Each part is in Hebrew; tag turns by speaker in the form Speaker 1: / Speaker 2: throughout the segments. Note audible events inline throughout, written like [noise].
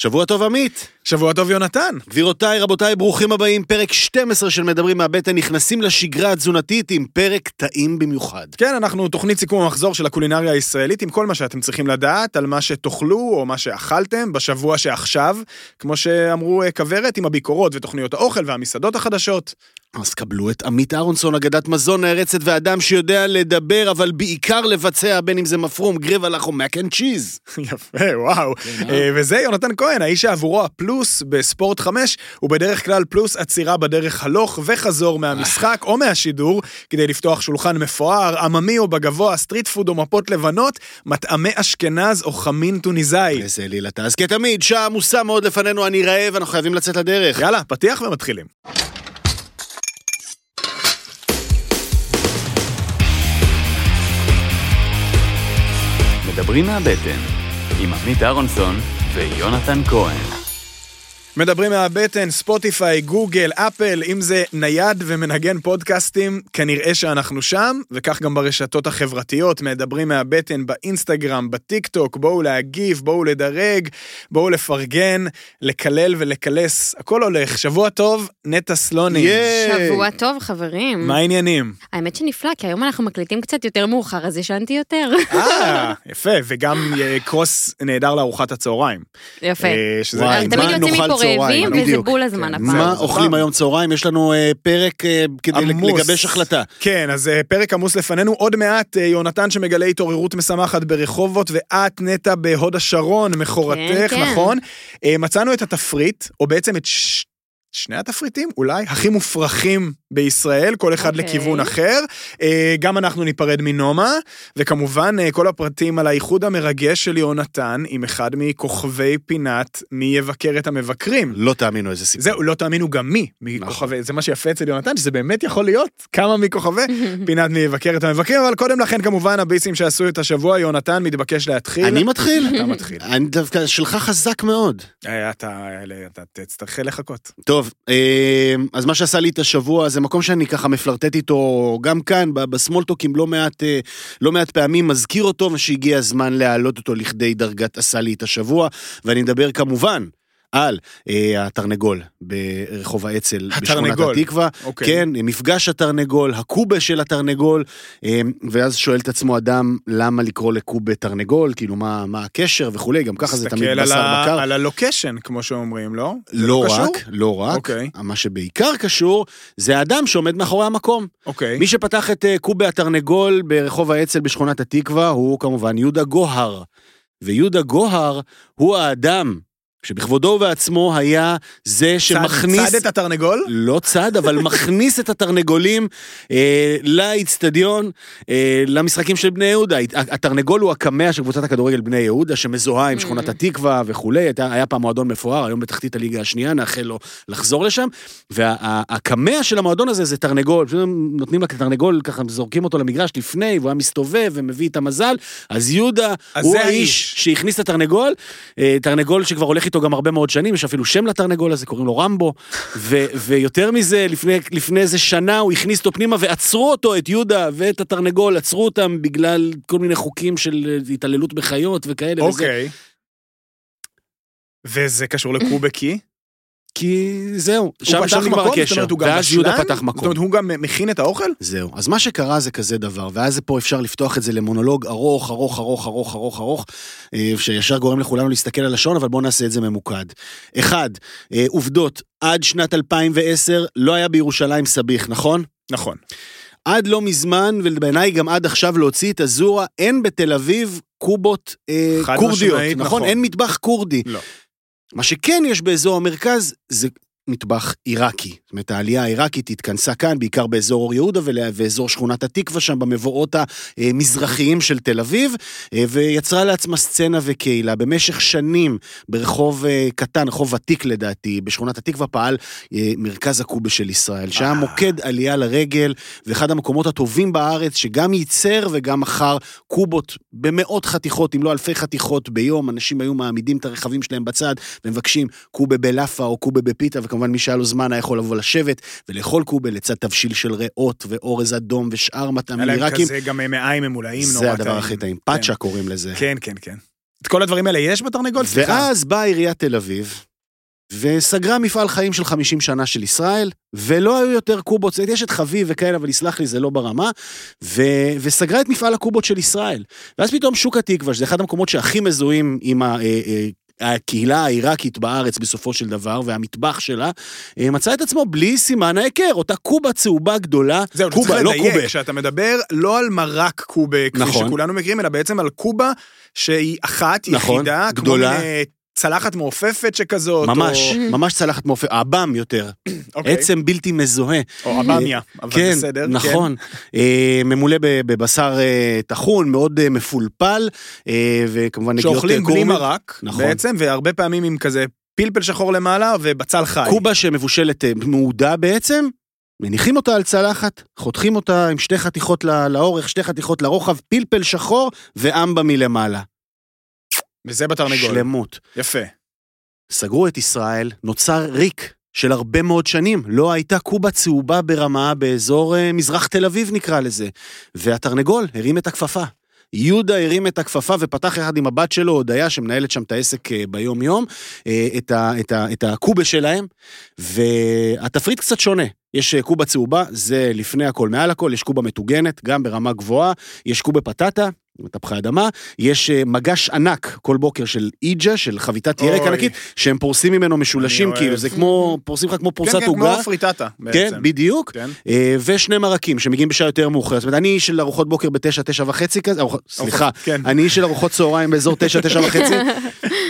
Speaker 1: שבוע טוב עמית.
Speaker 2: שבוע טוב יונתן.
Speaker 1: גבירותיי, רבותיי, ברוכים הבאים. פרק 12 של מדברים מהבטן נכנסים לשגרה התזונתית עם פרק טעים במיוחד.
Speaker 2: כן, אנחנו תוכנית סיכום המחזור של הקולינריה הישראלית עם כל מה שאתם צריכים לדעת על מה שתאכלו או מה שאכלתם בשבוע שעכשיו, כמו שאמרו אה, כוורת עם הביקורות ותוכניות האוכל והמסעדות החדשות.
Speaker 1: אז קבלו את עמית אהרונסון, אגדת מזון נערצת ואדם שיודע לדבר, אבל בעיקר לבצע, בין אם זה מפרום, גרבלקס או mac and cheese.
Speaker 2: יפה, וואו.
Speaker 1: כן,
Speaker 2: אה, וזה יונתן כהן, האיש שעבורו הפלוס בספורט 5 הוא בדרך כלל פלוס עצירה בדרך הלוך וחזור מהמשחק או מהשידור, כדי לפתוח שולחן מפואר, עממי או בגבוה, street food או מפות לבנות, מטעמי אשכנז או חמין טוניסאי.
Speaker 1: איזה לילה. אז כתמיד, שעה עמוסה מאוד לפנינו, אני רעב, אנחנו חייבים לצאת לדרך.
Speaker 2: יאללה, פתיח ומתחילים.
Speaker 3: מדברים מהבטן, עם עמית אהרונסון ויונתן כהן.
Speaker 2: מדברים מהבטן, ספוטיפיי, גוגל, אפל, אם זה נייד ומנגן פודקאסטים, כנראה שאנחנו שם, וכך גם ברשתות החברתיות, מדברים מהבטן באינסטגרם, בטיק טוק, בואו להגיב, בואו לדרג, בואו לפרגן, לקלל ולקלס, הכל הולך. שבוע טוב, נטע סלוני.
Speaker 1: ייי!
Speaker 4: שבוע טוב, חברים.
Speaker 2: מה העניינים?
Speaker 4: האמת שנפלא, כי היום אנחנו מקליטים קצת יותר מאוחר, אז ישנתי יותר.
Speaker 2: אה, יפה, וגם אה, קרוס נהדר לארוחת הצהריים.
Speaker 4: יפה.
Speaker 2: אה, שזה
Speaker 1: וואי,
Speaker 4: תמיד
Speaker 1: מה
Speaker 4: יוצאים
Speaker 1: נאכל
Speaker 4: מפה
Speaker 1: צהריים?
Speaker 4: רעבים, וזה
Speaker 1: בדיוק.
Speaker 4: בול הזמן
Speaker 2: כן,
Speaker 4: הפעם.
Speaker 1: מה אוכלים. היום צהריים? יש לנו אה, פרק אה, כדי
Speaker 2: עמוס.
Speaker 1: לגבש החלטה.
Speaker 2: כן, אז אה, פרק עמוס לפנינו. עוד מעט אה, יונתן שמגלה התעוררות משמחת ברחובות, ואת נטע בהוד השרון, מכורתך,
Speaker 4: כן.
Speaker 2: נכון? אה, מצאנו את התפריט, או בעצם את ש... שני התפריטים, אולי, הכי מופרכים בישראל, כל אחד
Speaker 4: אוקיי.
Speaker 2: לכיוון אחר. אה, גם אנחנו ניפרד מנומה, וכמובן אה, כל הפרטים על האיחוד המרגש של יונתן עם אחד מכוכבי פינת מי יבקר את המבקרים.
Speaker 1: לא תאמינו איזה סיפור.
Speaker 2: זהו, לא תאמינו גם מי מכוכבי, זה מה שיפה אצל יונתן, שזה באמת יכול להיות כמה מכוכבי [laughs] פינת מי יבקר את המבקרים, אבל קודם לכן כמובן הביסים שעשו את השבוע, יונתן מתבקש להתחיל.
Speaker 1: אני מתחיל?
Speaker 2: אתה מתחיל.
Speaker 1: אני דווקא, שלך חזק מאוד.
Speaker 2: אה, אתה אתה תצטרך לחכות.
Speaker 1: טוב, אה, אז מה שעשה לי את השבוע זה מקום שאני ככה מפלרטט איתו גם כאן, בסמולטוקים לא מעט, אה, לא מעט פעמים, מזכיר אותו ושהגיע הזמן להעלות אותו לכדי דרגת עשה לי את השבוע, ואני מדבר כמובן. על אה, התרנגול ברחוב האצ"ל בשכונת התקווה,
Speaker 2: אוקיי.
Speaker 1: כן, מפגש התרנגול, הקובה של התרנגול, אה, ואז שואל את עצמו אדם למה לקרוא לקובה תרנגול, כאילו מה, מה הקשר וכולי, גם ככה זה תמיד בשר
Speaker 2: ה-
Speaker 1: בקר.
Speaker 2: על הלוקיישן, כמו שאומרים, לא?
Speaker 1: לא
Speaker 2: קשור?
Speaker 1: רק, לא רק,
Speaker 2: אוקיי.
Speaker 1: מה שבעיקר קשור, זה האדם שעומד מאחורי המקום.
Speaker 2: אוקיי.
Speaker 1: מי שפתח את אה, קובי התרנגול ברחוב האצ"ל בשכונת התקווה הוא כמובן יהודה גוהר. ויהודה גוהר הוא האדם שבכבודו ובעצמו היה זה שמכניס...
Speaker 2: צד את התרנגול?
Speaker 1: לא צד, אבל [laughs] מכניס את התרנגולים אה, לאיצטדיון, אה, למשחקים של בני יהודה. התרנגול הוא הקמע של קבוצת הכדורגל בני יהודה, שמזוהה עם שכונת התקווה וכולי. הייתה- היה פעם מועדון מפואר, היום בתחתית הליגה השנייה, נאחל לו לחזור לשם. והקמע של המועדון הזה זה תרנגול, נותנים לתרנגול, ככה זורקים אותו למגרש לפני, והוא היה מסתובב ומביא את המזל. אז יהודה
Speaker 2: אז
Speaker 1: הוא האיש. שהכניס את התרנגול, אה, תרנגול שכבר הולך איתו גם הרבה מאוד שנים, יש אפילו שם לתרנגול הזה, קוראים לו רמבו, ו- ויותר מזה, לפני, לפני איזה שנה הוא הכניס אותו פנימה ועצרו אותו, את יהודה ואת התרנגול, עצרו אותם בגלל כל מיני חוקים של אה, התעללות בחיות וכאלה וזה.
Speaker 2: אוקיי. וזה קשור לקובקי?
Speaker 1: כי זהו, שם נגמר?
Speaker 2: זאת
Speaker 1: הקשר, ואז יהודה? פתח
Speaker 2: זאת
Speaker 1: מקום.
Speaker 2: אומרת, הוא גם מכין את האוכל?
Speaker 1: זהו. אז מה שקרה זה כזה דבר, ואז פה אפשר לפתוח את זה למונולוג ארוך, ארוך, ארוך, ארוך, ארוך, ארוך, אה, שישר גורם לכולנו להסתכל על השעון, אבל בואו נעשה את זה ממוקד. אחד, אה, עובדות, עד שנת 2010 לא היה בירושלים סביח, נכון?
Speaker 2: נכון.
Speaker 1: עד לא מזמן, ובעיניי גם עד עכשיו להוציא את הזורה, אין בתל אביב קובות אה, כורדיות, נכון?
Speaker 2: נכון.
Speaker 1: אין מטבח כורדי.
Speaker 2: לא.
Speaker 1: מה שכן יש באזור המרכז זה מטבח עיראקי. זאת אומרת, העלייה העיראקית התכנסה כאן, בעיקר באזור אור יהודה ואזור שכונת התקווה שם, במבואות המזרחיים של תל אביב, אה, ויצרה לעצמה סצנה וקהילה. במשך שנים, ברחוב אה, קטן, רחוב ותיק לדעתי, בשכונת התקווה פעל אה, מרכז הקובה של ישראל, שהיה. מוקד עלייה לרגל, ואחד המקומות הטובים בארץ, שגם ייצר וגם מכר קובות במאות חתיכות, אם לא אלפי חתיכות ביום. אנשים היו מעמידים את הרכבים שלהם בצד ומבקשים קובה בלאפה או קובה בפיתה, וכמובן מי שהיה לו זמן היה יכול לבוא לשבת ולאכול קובה לצד תבשיל של ריאות ואורז אדום ושאר מטעמים
Speaker 2: היה להם
Speaker 1: עיראקים.
Speaker 2: כזה גם מעיים ממולאים נורא
Speaker 1: זה הדבר הכי טעים. פאצ'ה קוראים לזה.
Speaker 2: כן, כן, כן. את כל הדברים האלה יש בתרנגול?
Speaker 1: ואז באה עיריית תל אביב, וסגרה מפעל חיים של 50 שנה של ישראל, ולא היו יותר קובות, יש את חביב וכאלה, אבל יסלח לי, זה לא ברמה, ו... וסגרה את מפעל הקובות של ישראל. ואז פתאום שוק התקווה, שזה אחד המקומות שהכי מזוהים עם ה... אה, אה, הקהילה העיראקית בארץ בסופו של דבר, והמטבח שלה, אה, מצא את עצמו בלי סימן ההיכר, אותה קובה צהובה גדולה,
Speaker 2: זהו,
Speaker 1: קובה, לא
Speaker 2: לדייק,
Speaker 1: קובה.
Speaker 2: כשאתה מדבר לא על מרק קובה, כפי
Speaker 1: נכון.
Speaker 2: שכולנו מכירים, אלא בעצם על קובה שהיא אחת,
Speaker 1: נכון,
Speaker 2: יחידה,
Speaker 1: גדולה.
Speaker 2: כמו מין, אה, צלחת מעופפת שכזאת,
Speaker 1: ממש,
Speaker 2: או...
Speaker 1: ממש צלחת מאופי, עב"ם יותר,
Speaker 2: אוקיי.
Speaker 1: עצם בלתי מזוהה.
Speaker 2: או אבמיה, אבל
Speaker 1: כן,
Speaker 2: בסדר.
Speaker 1: נכון. אה, ממולא בבשר אה, טחון, מאוד אה, מפולפל, אה, וכמובן
Speaker 2: כן.
Speaker 1: נגיעות
Speaker 2: שאוכלים
Speaker 1: אה,
Speaker 2: בלי
Speaker 1: קורמי.
Speaker 2: מרק,
Speaker 1: נכון.
Speaker 2: בעצם, והרבה פעמים עם כזה פלפל שחור למעלה ובצל חי.
Speaker 1: קובה שמבושלת אה, מעודה בעצם, מניחים אותה על צלחת, חותכים אותה עם שתי חתיכות לאורך, שתי חתיכות לרוחב, פלפל שחור ואמבה מלמעלה.
Speaker 2: וזה בתרנגול.
Speaker 1: שלמות.
Speaker 2: יפה.
Speaker 1: סגרו את ישראל, נוצר ריק של הרבה מאוד שנים. לא הייתה קובה צהובה ברמה באזור אה, מזרח תל אביב נקרא לזה. והתרנגול הרים את הכפפה. יהודה הרים את הכפפה ופתח יחד עם הבת שלו, הודיה, שמנהלת שם את העסק אה, ביום-יום, אה, את, ה, את, ה, את הקובה שלהם, והתפריט קצת שונה. יש קובה צהובה, זה לפני הכל, מעל הכל, יש קובה מטוגנת, גם ברמה גבוהה, יש קובה פטטה, תפוחי אדמה, יש אה, מגש ענק כל בוקר של איג'ה, של חביתת ירק
Speaker 2: אוי.
Speaker 1: ענקית, שהם פורסים ממנו משולשים, כאילו. זה כמו, פורסים לך כמו
Speaker 2: כן,
Speaker 1: פרוסת
Speaker 2: כן,
Speaker 1: עוגה.
Speaker 2: כמו פריטטה
Speaker 1: כן,
Speaker 2: בעצם.
Speaker 1: בדיוק.
Speaker 2: כן.
Speaker 1: אה, ושני מרקים שמגיעים בשעה יותר מאוחרת. זאת אומרת, אני איש של ארוחות בוקר בתשע, תשע וחצי כזה, ארוחות- סליחה,
Speaker 2: כן.
Speaker 1: אני איש של ארוחות צהריים באזור תשע, תשע וחצי.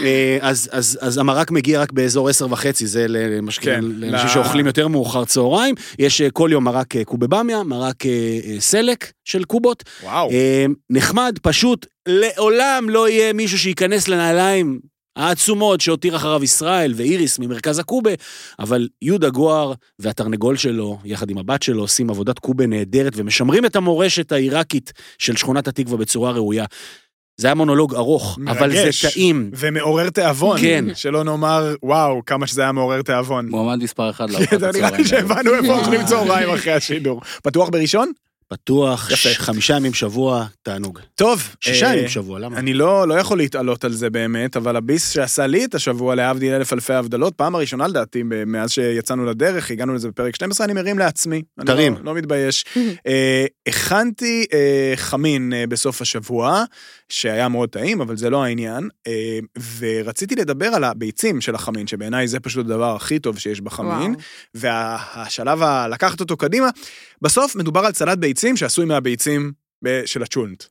Speaker 1: אה, אז, אז, אז המרק מגיע רק באזור עשר וחצי, זה למשק-
Speaker 2: כן,
Speaker 1: לאנשים
Speaker 2: ל-
Speaker 1: שאוכלים יותר מאוחר צהריים. יש כל יום מרק קובבמיה, מרק סלק של קובות.
Speaker 2: וואו.
Speaker 1: נחמד, פשוט, לעולם לא יהיה מישהו שייכנס לנעליים העצומות שהותיר אחריו ישראל ואיריס ממרכז הקובה, אבל יהודה גוהר והתרנגול שלו, יחד עם הבת שלו, עושים עבודת קובה נהדרת ומשמרים את המורשת העיראקית של שכונת התקווה בצורה ראויה. זה היה מונולוג ארוך, אבל זה
Speaker 2: מרגש.
Speaker 1: טעים.
Speaker 2: ומעורר תיאבון.
Speaker 1: כן.
Speaker 2: שלא נאמר, וואו, כמה שזה היה מעורר תיאבון.
Speaker 3: מועמד מספר אחד [laughs]
Speaker 2: כן,
Speaker 3: לארוחת
Speaker 2: נראה
Speaker 3: הצהריים.
Speaker 2: לי שהבנו איפה אוכלים צהריים [laughs] אחרי השידור. פתוח בראשון?
Speaker 1: פתוח,
Speaker 2: יפה.
Speaker 1: חמישה ימים שבוע, תענוג.
Speaker 2: טוב.
Speaker 1: שישה
Speaker 2: אה,
Speaker 1: ימים בשבוע, למה?
Speaker 2: אני לא, לא יכול להתעלות על זה באמת, אבל הביס שעשה לי את השבוע, להבדיל אלף אלפי הבדלות, פעם הראשונה לדעתי, מאז שיצאנו לדרך, הגענו לזה בפרק 12, אני מרים לעצמי. אני
Speaker 1: תרים.
Speaker 2: לא, לא מתבייש. [laughs] אה, הכנתי אה, חמין אה, בסוף השבוע, שהיה מאוד טעים, אבל זה לא העניין, אה, ורציתי לדבר על הביצים של החמין, שבעיניי זה פשוט הדבר הכי טוב שיש בחמין.
Speaker 4: וואו.
Speaker 2: והשלב ה... לקחת אותו קדימה, בסוף מדובר על סלט ביצים שעשוי מהביצים של הצ'ולנט.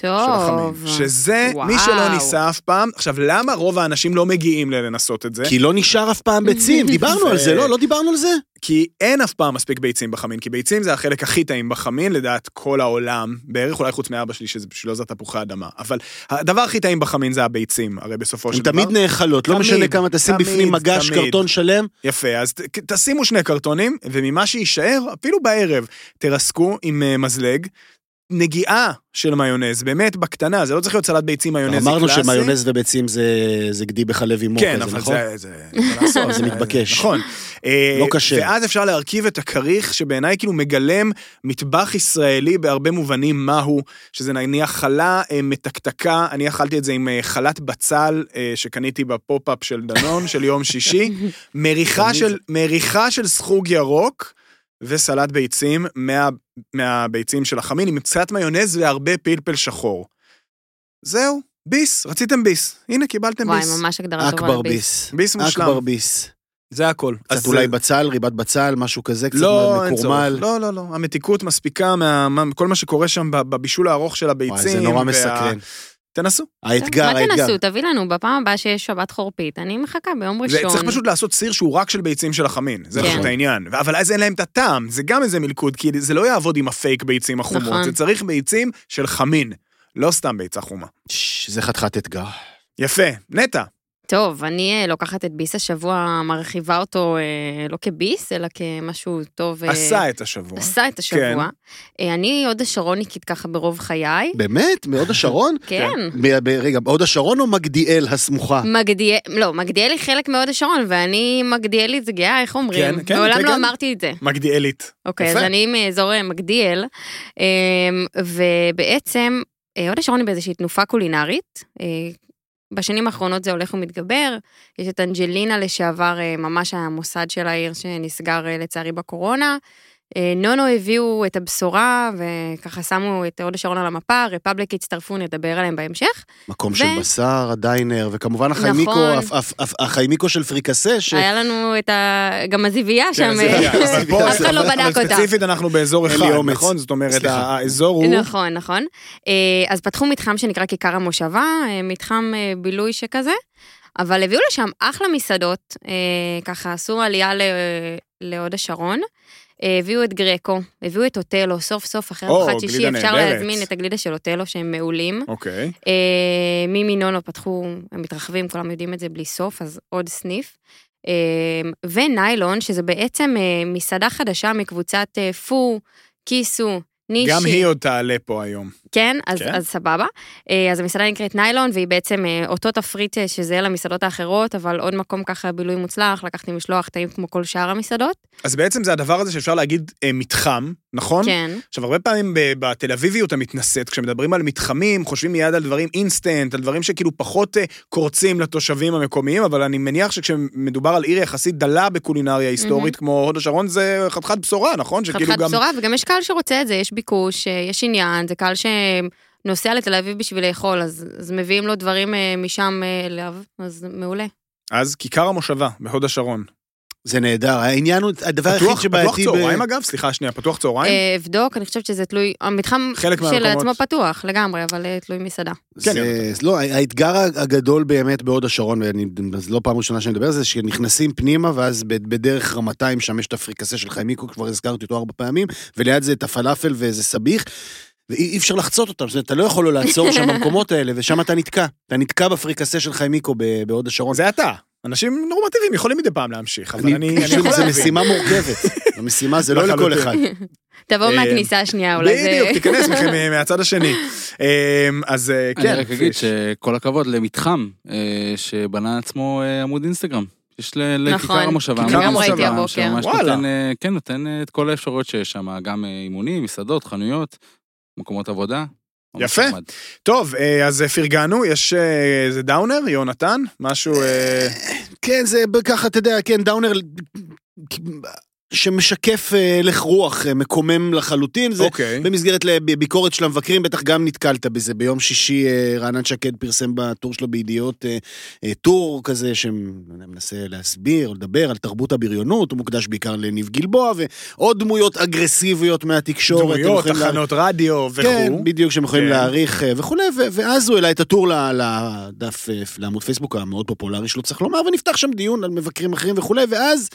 Speaker 2: של.
Speaker 4: טוב.
Speaker 2: שזה,
Speaker 4: וואו.
Speaker 2: מי שלא ניסה אף פעם, עכשיו, למה רוב האנשים לא מגיעים לנסות את זה?
Speaker 1: כי לא נשאר אף פעם ביצים, [laughs] דיברנו על זה, לא? לא דיברנו על זה?
Speaker 2: כי אין אף פעם מספיק ביצים בחמין, כי ביצים זה החלק הכי טעים בחמין, לדעת כל העולם, בערך אולי חוץ מאבא שלי, שזה בשבילו זה תפוחי אדמה. אבל הדבר הכי טעים בחמין זה הביצים, הרי בסופו
Speaker 1: הן
Speaker 2: של דבר...
Speaker 1: תמיד נאכלות, לא משנה כמה תשים בפנים מגש,
Speaker 2: תמיד.
Speaker 1: קרטון שלם.
Speaker 2: יפה, אז ת- תשימו שני קרטונים, וממה שיישאר, אפילו בערב, תרסקו עם אה, מזלג. נגיעה של מיונז, באמת בקטנה, זה לא צריך להיות סלט ביצים מיונזי קלאסי.
Speaker 1: אמרנו שמיונז וביצים זה זה גדי בחלב עם
Speaker 2: כן,
Speaker 1: מוקה, זה
Speaker 2: אבל
Speaker 1: נכון?
Speaker 2: זה, זה, זה, לעשות, [laughs]
Speaker 1: זה מתבקש.
Speaker 2: נכון. אה,
Speaker 1: לא קשה.
Speaker 2: ואז אפשר להרכיב את הכריך, שבעיניי כאילו מגלם מטבח ישראלי בהרבה מובנים מהו, שזה נניח חלה אה, מתקתקה, אני אכלתי את זה עם אה, חלת בצל אה, שקניתי ב pop-up של דנון של יום שישי, [laughs] מריחה. של, מריחה של סחוג ירוק. וסלט ביצים מה, מהביצים של החמין עם קצת מיונז והרבה פלפל שחור. זהו, ביס, רציתם ביס. הנה, קיבלתם
Speaker 4: וואי,
Speaker 2: ביס.
Speaker 4: ממש הגדרה טובה לביס.
Speaker 1: ביס.
Speaker 2: ביס מושלם.
Speaker 1: אכבר ביס.
Speaker 2: זה הכל.
Speaker 1: קצת
Speaker 2: אז
Speaker 1: אולי
Speaker 2: זה-
Speaker 1: בצל, ריבת בצל, משהו כזה, קצת
Speaker 2: לא,
Speaker 1: מקורמל.
Speaker 2: לא, לא, לא. המתיקות מספיקה מה... מה- כל מה שקורה שם ב- בבישול הארוך של הביצים.
Speaker 1: וואי, זה נורא
Speaker 2: וה-
Speaker 1: מסקרן.
Speaker 2: תנסו.
Speaker 1: האתגר,
Speaker 4: מה
Speaker 1: האתגר.
Speaker 4: תנסו, תביא לנו בפעם הבאה שיש שבת חורפית, אני מחכה ביום
Speaker 2: זה
Speaker 4: ראשון.
Speaker 2: צריך פשוט לעשות סיר שהוא רק של ביצים של החמין. זה
Speaker 4: כן.
Speaker 2: פשוט העניין. אבל אז אין להם את הטעם. זה גם איזה מלכוד, כי זה לא יעבוד עם הפייק ביצים החומות.
Speaker 4: נכון.
Speaker 2: זה צריך ביצים של חמין. לא סתם ביצה חומה.
Speaker 1: ש- זה חתיכת אתגר.
Speaker 2: יפה. נטע.
Speaker 4: טוב, אני אה, לוקחת את ביס השבוע, מרחיבה אותו אה, לא כביס, אלא כמשהו טוב. אה,
Speaker 2: עשה את השבוע.
Speaker 4: עשה את השבוע. אה, אני הוד השרוניקית ככה ברוב חיי.
Speaker 1: באמת? מהוד השרון? [laughs]
Speaker 4: כן.
Speaker 1: רגע, הוד השרון או מגדיאל הסמוכה?
Speaker 4: מגדיאל, לא, מגדיאל היא חלק מהוד השרון, ואני מגדיאלית זה גאה, איך אומרים?
Speaker 2: כן, כן,
Speaker 4: מעולם
Speaker 2: כן,
Speaker 4: לא
Speaker 2: כן.
Speaker 4: אמרתי את זה.
Speaker 2: מגדיאלית.
Speaker 4: אוקיי, אז. אני מאזור מגדיאל, אמ, ובעצם, הוד השרון היא באיזושהי תנופה קולינרית. בשנים האחרונות זה הולך ומתגבר. יש את אנג'לינה לשעבר, אה, ממש המוסד של העיר שנסגר אה, לצערי בקורונה. אה, נונו הביאו את הבשורה וככה שמו את הוד השרון על המפה, רפבליק הצטרפו, נדבר עליהם בהמשך.
Speaker 1: מקום
Speaker 4: ו-
Speaker 1: של בשר, הדיינר, וכמובן החיימיקו,
Speaker 4: נכון.
Speaker 1: החיימיקו של פריקסה, ש...
Speaker 4: היה לנו את ה... גם הזיבייה
Speaker 2: כן,
Speaker 4: שם, אה, אף אחד לא בדק
Speaker 2: אבל
Speaker 4: אותה.
Speaker 2: ספציפית אנחנו באזור אחד. נכון? זאת אומרת,
Speaker 1: סליחה.
Speaker 2: האזור הוא...
Speaker 4: נכון, נכון. אה, אז פתחו מתחם שנקרא כיכר המושבה, מתחם בילוי שכזה, אבל הביאו לשם אחלה מסעדות, אה, ככה עשו עלייה ל- להוד השרון. אה, הביאו את גרקו, הביאו את אוטלו, סוף סוף אחרי
Speaker 2: או,
Speaker 4: ארוחת שישי אפשר
Speaker 2: נהדרת.
Speaker 4: להזמין את הגלידה של אוטלו שהם מעולים.
Speaker 2: אוקיי.
Speaker 4: אה, מימי נונו פתחו, הם מתרחבים, כולם יודעים את זה בלי סוף, אז עוד סניף. אה, וניילון, שזה בעצם אה, מסעדה חדשה מקבוצת אה, פו, כיסו, נישי.
Speaker 2: גם היא עוד תעלה פה היום.
Speaker 4: כן, אז,
Speaker 2: כן.
Speaker 4: אז סבבה. אה, אז המסעדה נקראת ניילון, והיא בעצם אה, אותו תפריט אה, שזהה למסעדות האחרות, אבל עוד מקום ככה בילוי מוצלח, לקחתי משלוח טעים כמו כל שאר המסעדות.
Speaker 2: אז בעצם זה הדבר הזה שאפשר להגיד מתחם, נכון?
Speaker 4: כן.
Speaker 2: עכשיו, הרבה פעמים בתל אביביות המתנשאת, כשמדברים על מתחמים, חושבים מיד על דברים אינסטנט, על דברים שכאילו פחות קורצים לתושבים המקומיים, אבל אני מניח שכשמדובר על עיר יחסית דלה בקולינריה היסטורית, כמו הוד השרון, זה חתיכת בשורה, נכון?
Speaker 4: חתיכת
Speaker 2: גם...
Speaker 4: בשורה, וגם יש קהל שרוצה את זה, יש ביקוש, יש עניין, זה קהל שנוסע לתל אביב בשביל לאכול, אז, אז מביאים לו דברים אה, משם אה, אליו, אז מעולה.
Speaker 2: אז כיכר המושבה בהוד השרון.
Speaker 1: זה נהדר. העניין הוא, הדבר היחיד
Speaker 2: פתוח, פתוח
Speaker 1: שבעייתי...
Speaker 2: צהריים אגב? סליחה, שנייה, פתוח צהריים?
Speaker 4: אה, אבדוק, אני חושבת שזה תלוי, המתחם
Speaker 2: חלק
Speaker 4: של
Speaker 2: מהמקומות.
Speaker 4: עצמו פתוח לגמרי, אבל תלוי מסעדה.
Speaker 2: כן,
Speaker 1: זה, לא, האתגר הגדול באמת בהוד השרון, ואני, זה לא פעם ראשונה שאני מדבר על זה, שנכנסים פנימה, ואז ב- בדרך רמתיים, שם יש את הפריקסה של חיימיקו, כבר הזכרתי אותו ארבע פעמים, וליד זה את הפלאפל ואיזה סביח. ואי אי אפשר לחצות אותם, זאת אומרת, אתה לא יכול לא לעצור שם במקומות האלה, ושם אתה נתקע. אתה נתקע בפריקסה של חיימיקו ב- בהוד השרון.
Speaker 2: זה אתה. אנשים נורמטיביים יכולים מדי פעם להמשיך, אבל אני יכול להבין.
Speaker 1: משימה מורכבת. המשימה זה לא לכל אחד.
Speaker 4: תבואו
Speaker 2: אה,
Speaker 4: מהכניסה השנייה, אולי זה...
Speaker 2: בדיוק, תיכנס מכם אה, מהצד השני. אה, אז אה,
Speaker 5: אני
Speaker 2: כן,
Speaker 5: רק אגיד. שכל הכבוד למתחם שבנה לעצמו אה, עמוד אינסטגרם. יש לכיכר
Speaker 4: נכון.
Speaker 5: המושבה.
Speaker 2: כיכר
Speaker 5: עמוד
Speaker 2: המושבה.
Speaker 5: שממש. נותן, כן, נותן את כל האפשרויות שיש שם, גם אימונים, מסעדות, חנויות, מקומות עבודה.
Speaker 2: יפה. טוב, אה, אז אה, פרגנו, יש אה, איזה דאונר, יונתן, משהו... אה,
Speaker 1: כן, זה ככה, אתה יודע, כן, דאונר שמשקף אה, הלך רוח אה, מקומם לחלוטין. זה
Speaker 2: אוקיי.
Speaker 1: במסגרת לביקורת של המבקרים, בטח גם נתקלת בזה. ביום שישי אה, רענן שקד פרסם בטור שלו בידיעות אה, אה, טור כזה שמנסה להסביר, או לדבר על תרבות הבריונות, הוא מוקדש בעיקר לניב גלבוע, ועוד דמויות אגרסיביות מהתקשורת.
Speaker 2: דמויות,
Speaker 1: יכולים לה-
Speaker 2: תחנות רדיו
Speaker 1: כן,
Speaker 2: וכו'.
Speaker 1: בדיוק, שהם יכולים
Speaker 2: כן.
Speaker 1: להעריך אה, וכולי, ואז הוא העלה את הטור לדף, אה, לעמוד פייסבוק המאוד פופולרי שלו, צריך לומר, ונפתח שם דיון על מבקרים אחרים וכולי, ואז...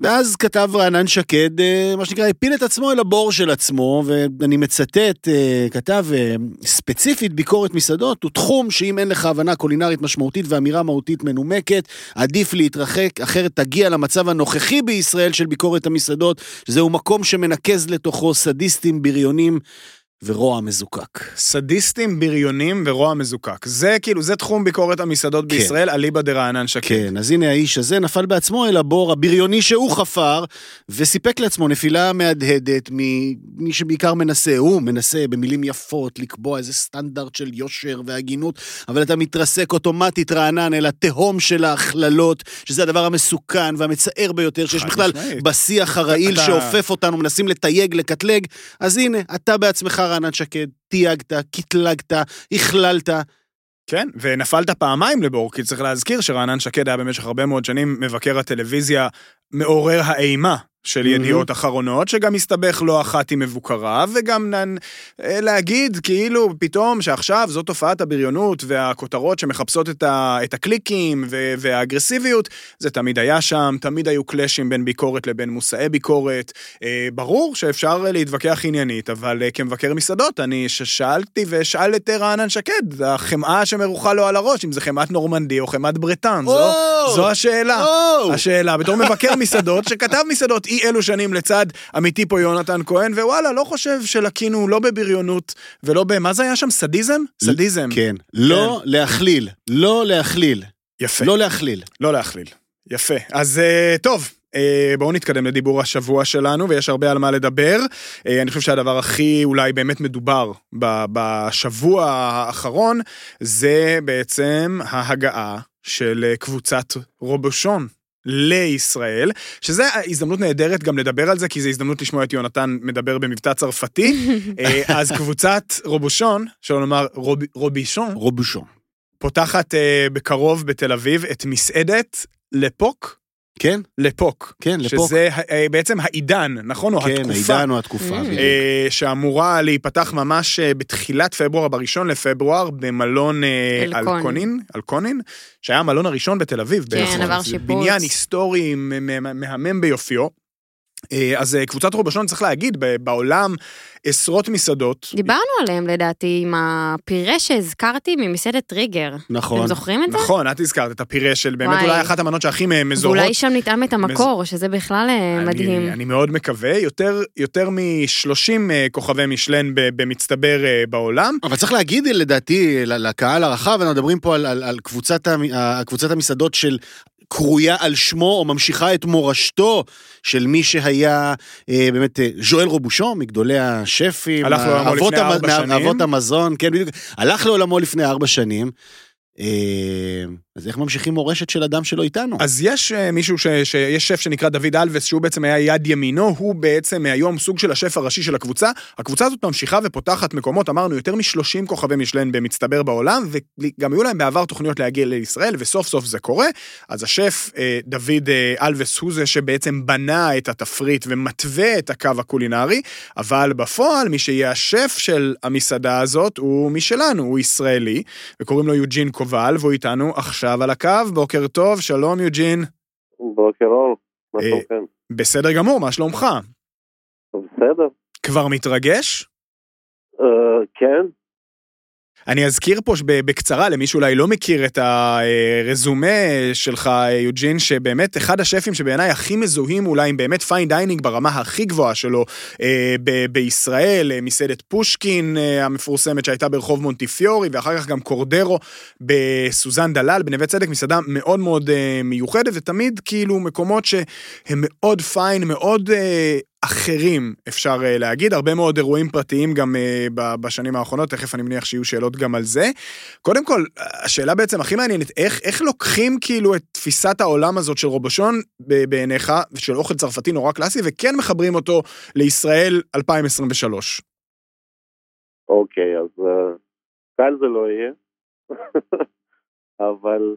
Speaker 1: ואז כתב רענן שקד, אה, מה שנקרא, הפיל את עצמו אל הבור של עצמו, ואני מצטט, אה, כתב, אה, ספציפית ביקורת מסעדות הוא תחום שאם אין לך הבנה קולינרית משמעותית ואמירה מהותית מנומקת, עדיף להתרחק, אחרת תגיע למצב הנוכחי בישראל של ביקורת המסעדות, שזהו מקום שמנקז לתוכו סדיסטים, בריונים ורוע מזוקק.
Speaker 2: סדיסטים, בריונים ורוע מזוקק. זה כאילו, זה תחום ביקורת המסעדות
Speaker 1: כן.
Speaker 2: בישראל, אליבא דרענן שקד.
Speaker 1: כן, אז הנה האיש הזה נפל בעצמו אל הבור הבריוני שהוא חפר, וסיפק לעצמו נפילה מהדהדת ממי שבעיקר מנסה, הוא מנסה במילים יפות לקבוע איזה סטנדרט של יושר והגינות, אבל אתה מתרסק אוטומטית רענן אל התהום של ההכללות, שזה הדבר המסוכן והמצער ביותר, שיש בכלל. בשיח הרעיל
Speaker 2: אתה-
Speaker 1: שאופף אותנו, מנסים לתייג, לקטלג, אז הנה, אתה בעצמך רענן שקד, תייגת, קטלגת, הכללת,
Speaker 2: כן, ונפלת פעמיים לבור, כי צריך להזכיר שרענן שקד היה במשך הרבה מאוד שנים מבקר הטלוויזיה מעורר האימה של. ידיעות אחרונות, שגם הסתבך לא אחת עם מבוקריו, וגם נ... אה, להגיד כאילו פתאום שעכשיו זאת תופעת הבריונות והכותרות שמחפשות את, ה... את הקליקים ו... והאגרסיביות, זה תמיד היה שם, תמיד היו קלאשים בין ביקורת לבין מושאי ביקורת. אה, ברור שאפשר להתווכח עניינית, אבל אה, כמבקר מסעדות, אני שאלתי ואשאל את רענן שקד, החמאה שמרוחה לו על הראש, אם זה חמאת נורמנדי או חמאת ברטן, זו,
Speaker 1: או!
Speaker 2: זו השאלה.
Speaker 1: או!
Speaker 2: השאלה, בתור מבקר מסעדות, שכתב מסעדות אי אלו שנים לצד עמיתי פה יונתן כהן, ווואלה, לא חושב שלקינו לא בבריונות ולא ב... מה זה היה שם? סדיזם? סדיזם.
Speaker 1: כן, לא להכליל, לא להכליל,
Speaker 2: יפה.
Speaker 1: לא להכליל.
Speaker 2: לא להכליל. יפה. אז אה, טוב, אה, בואו נתקדם לדיבור השבוע שלנו, ויש הרבה על מה לדבר. אה, אני חושב שהדבר הכי אולי באמת מדובר בשבוע האחרון, זה בעצם ההגעה של קבוצת רובושון. לישראל, שזה הזדמנות נהדרת גם לדבר על זה, כי זו הזדמנות לשמוע את יונתן מדבר במבטא צרפתי. [laughs] אה, אז קבוצת רובושון, שלא לומר רוב, רובישון,
Speaker 1: רובושון.
Speaker 2: פותחת אה, בקרוב בתל אביב את מסעדת לפוק,
Speaker 1: כן,
Speaker 2: לפוק.
Speaker 1: כן, לפוק.
Speaker 2: שזה אה, בעצם העידן, נכון? או
Speaker 1: כן,
Speaker 2: התקופה.
Speaker 1: העידן או התקופה.
Speaker 4: Mm.
Speaker 2: אה, שאמורה להיפתח ממש אה, בתחילת פברואר, בראשון לפברואר, במלון
Speaker 4: אלקון.
Speaker 2: אלקונין, אלקונין, שהיה המלון הראשון בתל אביב.
Speaker 4: כן,
Speaker 2: בעצם.
Speaker 4: עבר שיפוץ.
Speaker 2: בניין היסטורי מהמם ביופיו. אה, אז אה, קבוצת רובשון, צריך להגיד, בעולם עשרות מסעדות.
Speaker 4: דיברנו עליהם לדעתי עם הפירה שהזכרתי ממסעדת טריגר.
Speaker 1: נכון.
Speaker 4: אתם זוכרים את זה?
Speaker 2: נכון, את הזכרת את הפירה של באמת
Speaker 4: וואי.
Speaker 2: אולי אחת המנות שהכי מזוהות.
Speaker 4: ואולי שם נטעם את המקור, שזה בכלל אה,
Speaker 2: אני-
Speaker 4: מדהים.
Speaker 2: אני מאוד מקווה, יותר, יותר מ-30 כוכבי משלן במצטבר בעולם.
Speaker 1: אבל צריך להגיד לדעתי לקהל הרחב, אנחנו מדברים פה על, על, על קבוצת, קבוצת המסעדות של קרויה על שמו או ממשיכה את מורשתו של מי שהיה אה, באמת אה, ז'ואל רובושון, מגדולי השפים,
Speaker 2: הלך לעולמו לפני
Speaker 1: המ-
Speaker 2: ארבע שנים.
Speaker 1: אבות המזון, כן בדיוק, הלך לעולמו לפני ארבע שנים. אה, אז איך ממשיכים מורשת של אדם שלא איתנו?
Speaker 2: אז יש אה, מישהו, ש, שיש שף שנקרא דוד אלווס, שהוא בעצם היה יד ימינו, הוא בעצם היום סוג של השף הראשי של הקבוצה. הקבוצה הזאת ממשיכה ופותחת מקומות, אמרנו, יותר מ-30 כוכבי משלן במצטבר בעולם, וגם היו להם בעבר תוכניות להגיע לישראל, וסוף סוף זה קורה. אז השף אה, דוד אלווס הוא זה שבעצם בנה את התפריט ומתווה את הקו הקולינרי, אבל בפועל מי שיהיה השף של המסעדה הזאת הוא משלנו, הוא ישראלי, וקוראים לו יוג'ין קובל, והוא איתנו עכשיו על הקו. בוקר טוב, שלום יוג'ין.
Speaker 6: בוקר אור, מה
Speaker 2: אה,
Speaker 6: שלומכם?
Speaker 2: בסדר גמור, מה שלומך?
Speaker 6: בסדר.
Speaker 2: כבר מתרגש?
Speaker 6: אה, כן,
Speaker 2: אני אזכיר פה בקצרה, למי שאולי לא מכיר את הרזומה שלך, יוג'ין, שבאמת אחד השפים שבעיניי הכי מזוהים אולי עם באמת fine dining ברמה הכי גבוהה שלו אה, ב- בישראל, אה, מסעדת פושקין אה, המפורסמת שהייתה ברחוב מונטיפיורי, ואחר כך גם קורדרו בסוזן דלל, בנווה צדק, מסעדה מאוד מאוד אה, מיוחדת, ותמיד כאילו מקומות שהם מאוד פיין, מאוד אה, אחרים, אפשר אה, להגיד, הרבה מאוד אירועים פרטיים גם אה, בשנים האחרונות, תכף אני מניח שיהיו שאלות גם על זה. קודם כל, השאלה בעצם הכי מעניינת, איך, איך לוקחים כאילו את תפיסת העולם הזאת של רובושון בעיניך, של אוכל צרפתי נורא קלאסי, וכן מחברים אותו לישראל 2023?
Speaker 6: אוקיי, אז אה, קל זה לא יהיה, [laughs] אבל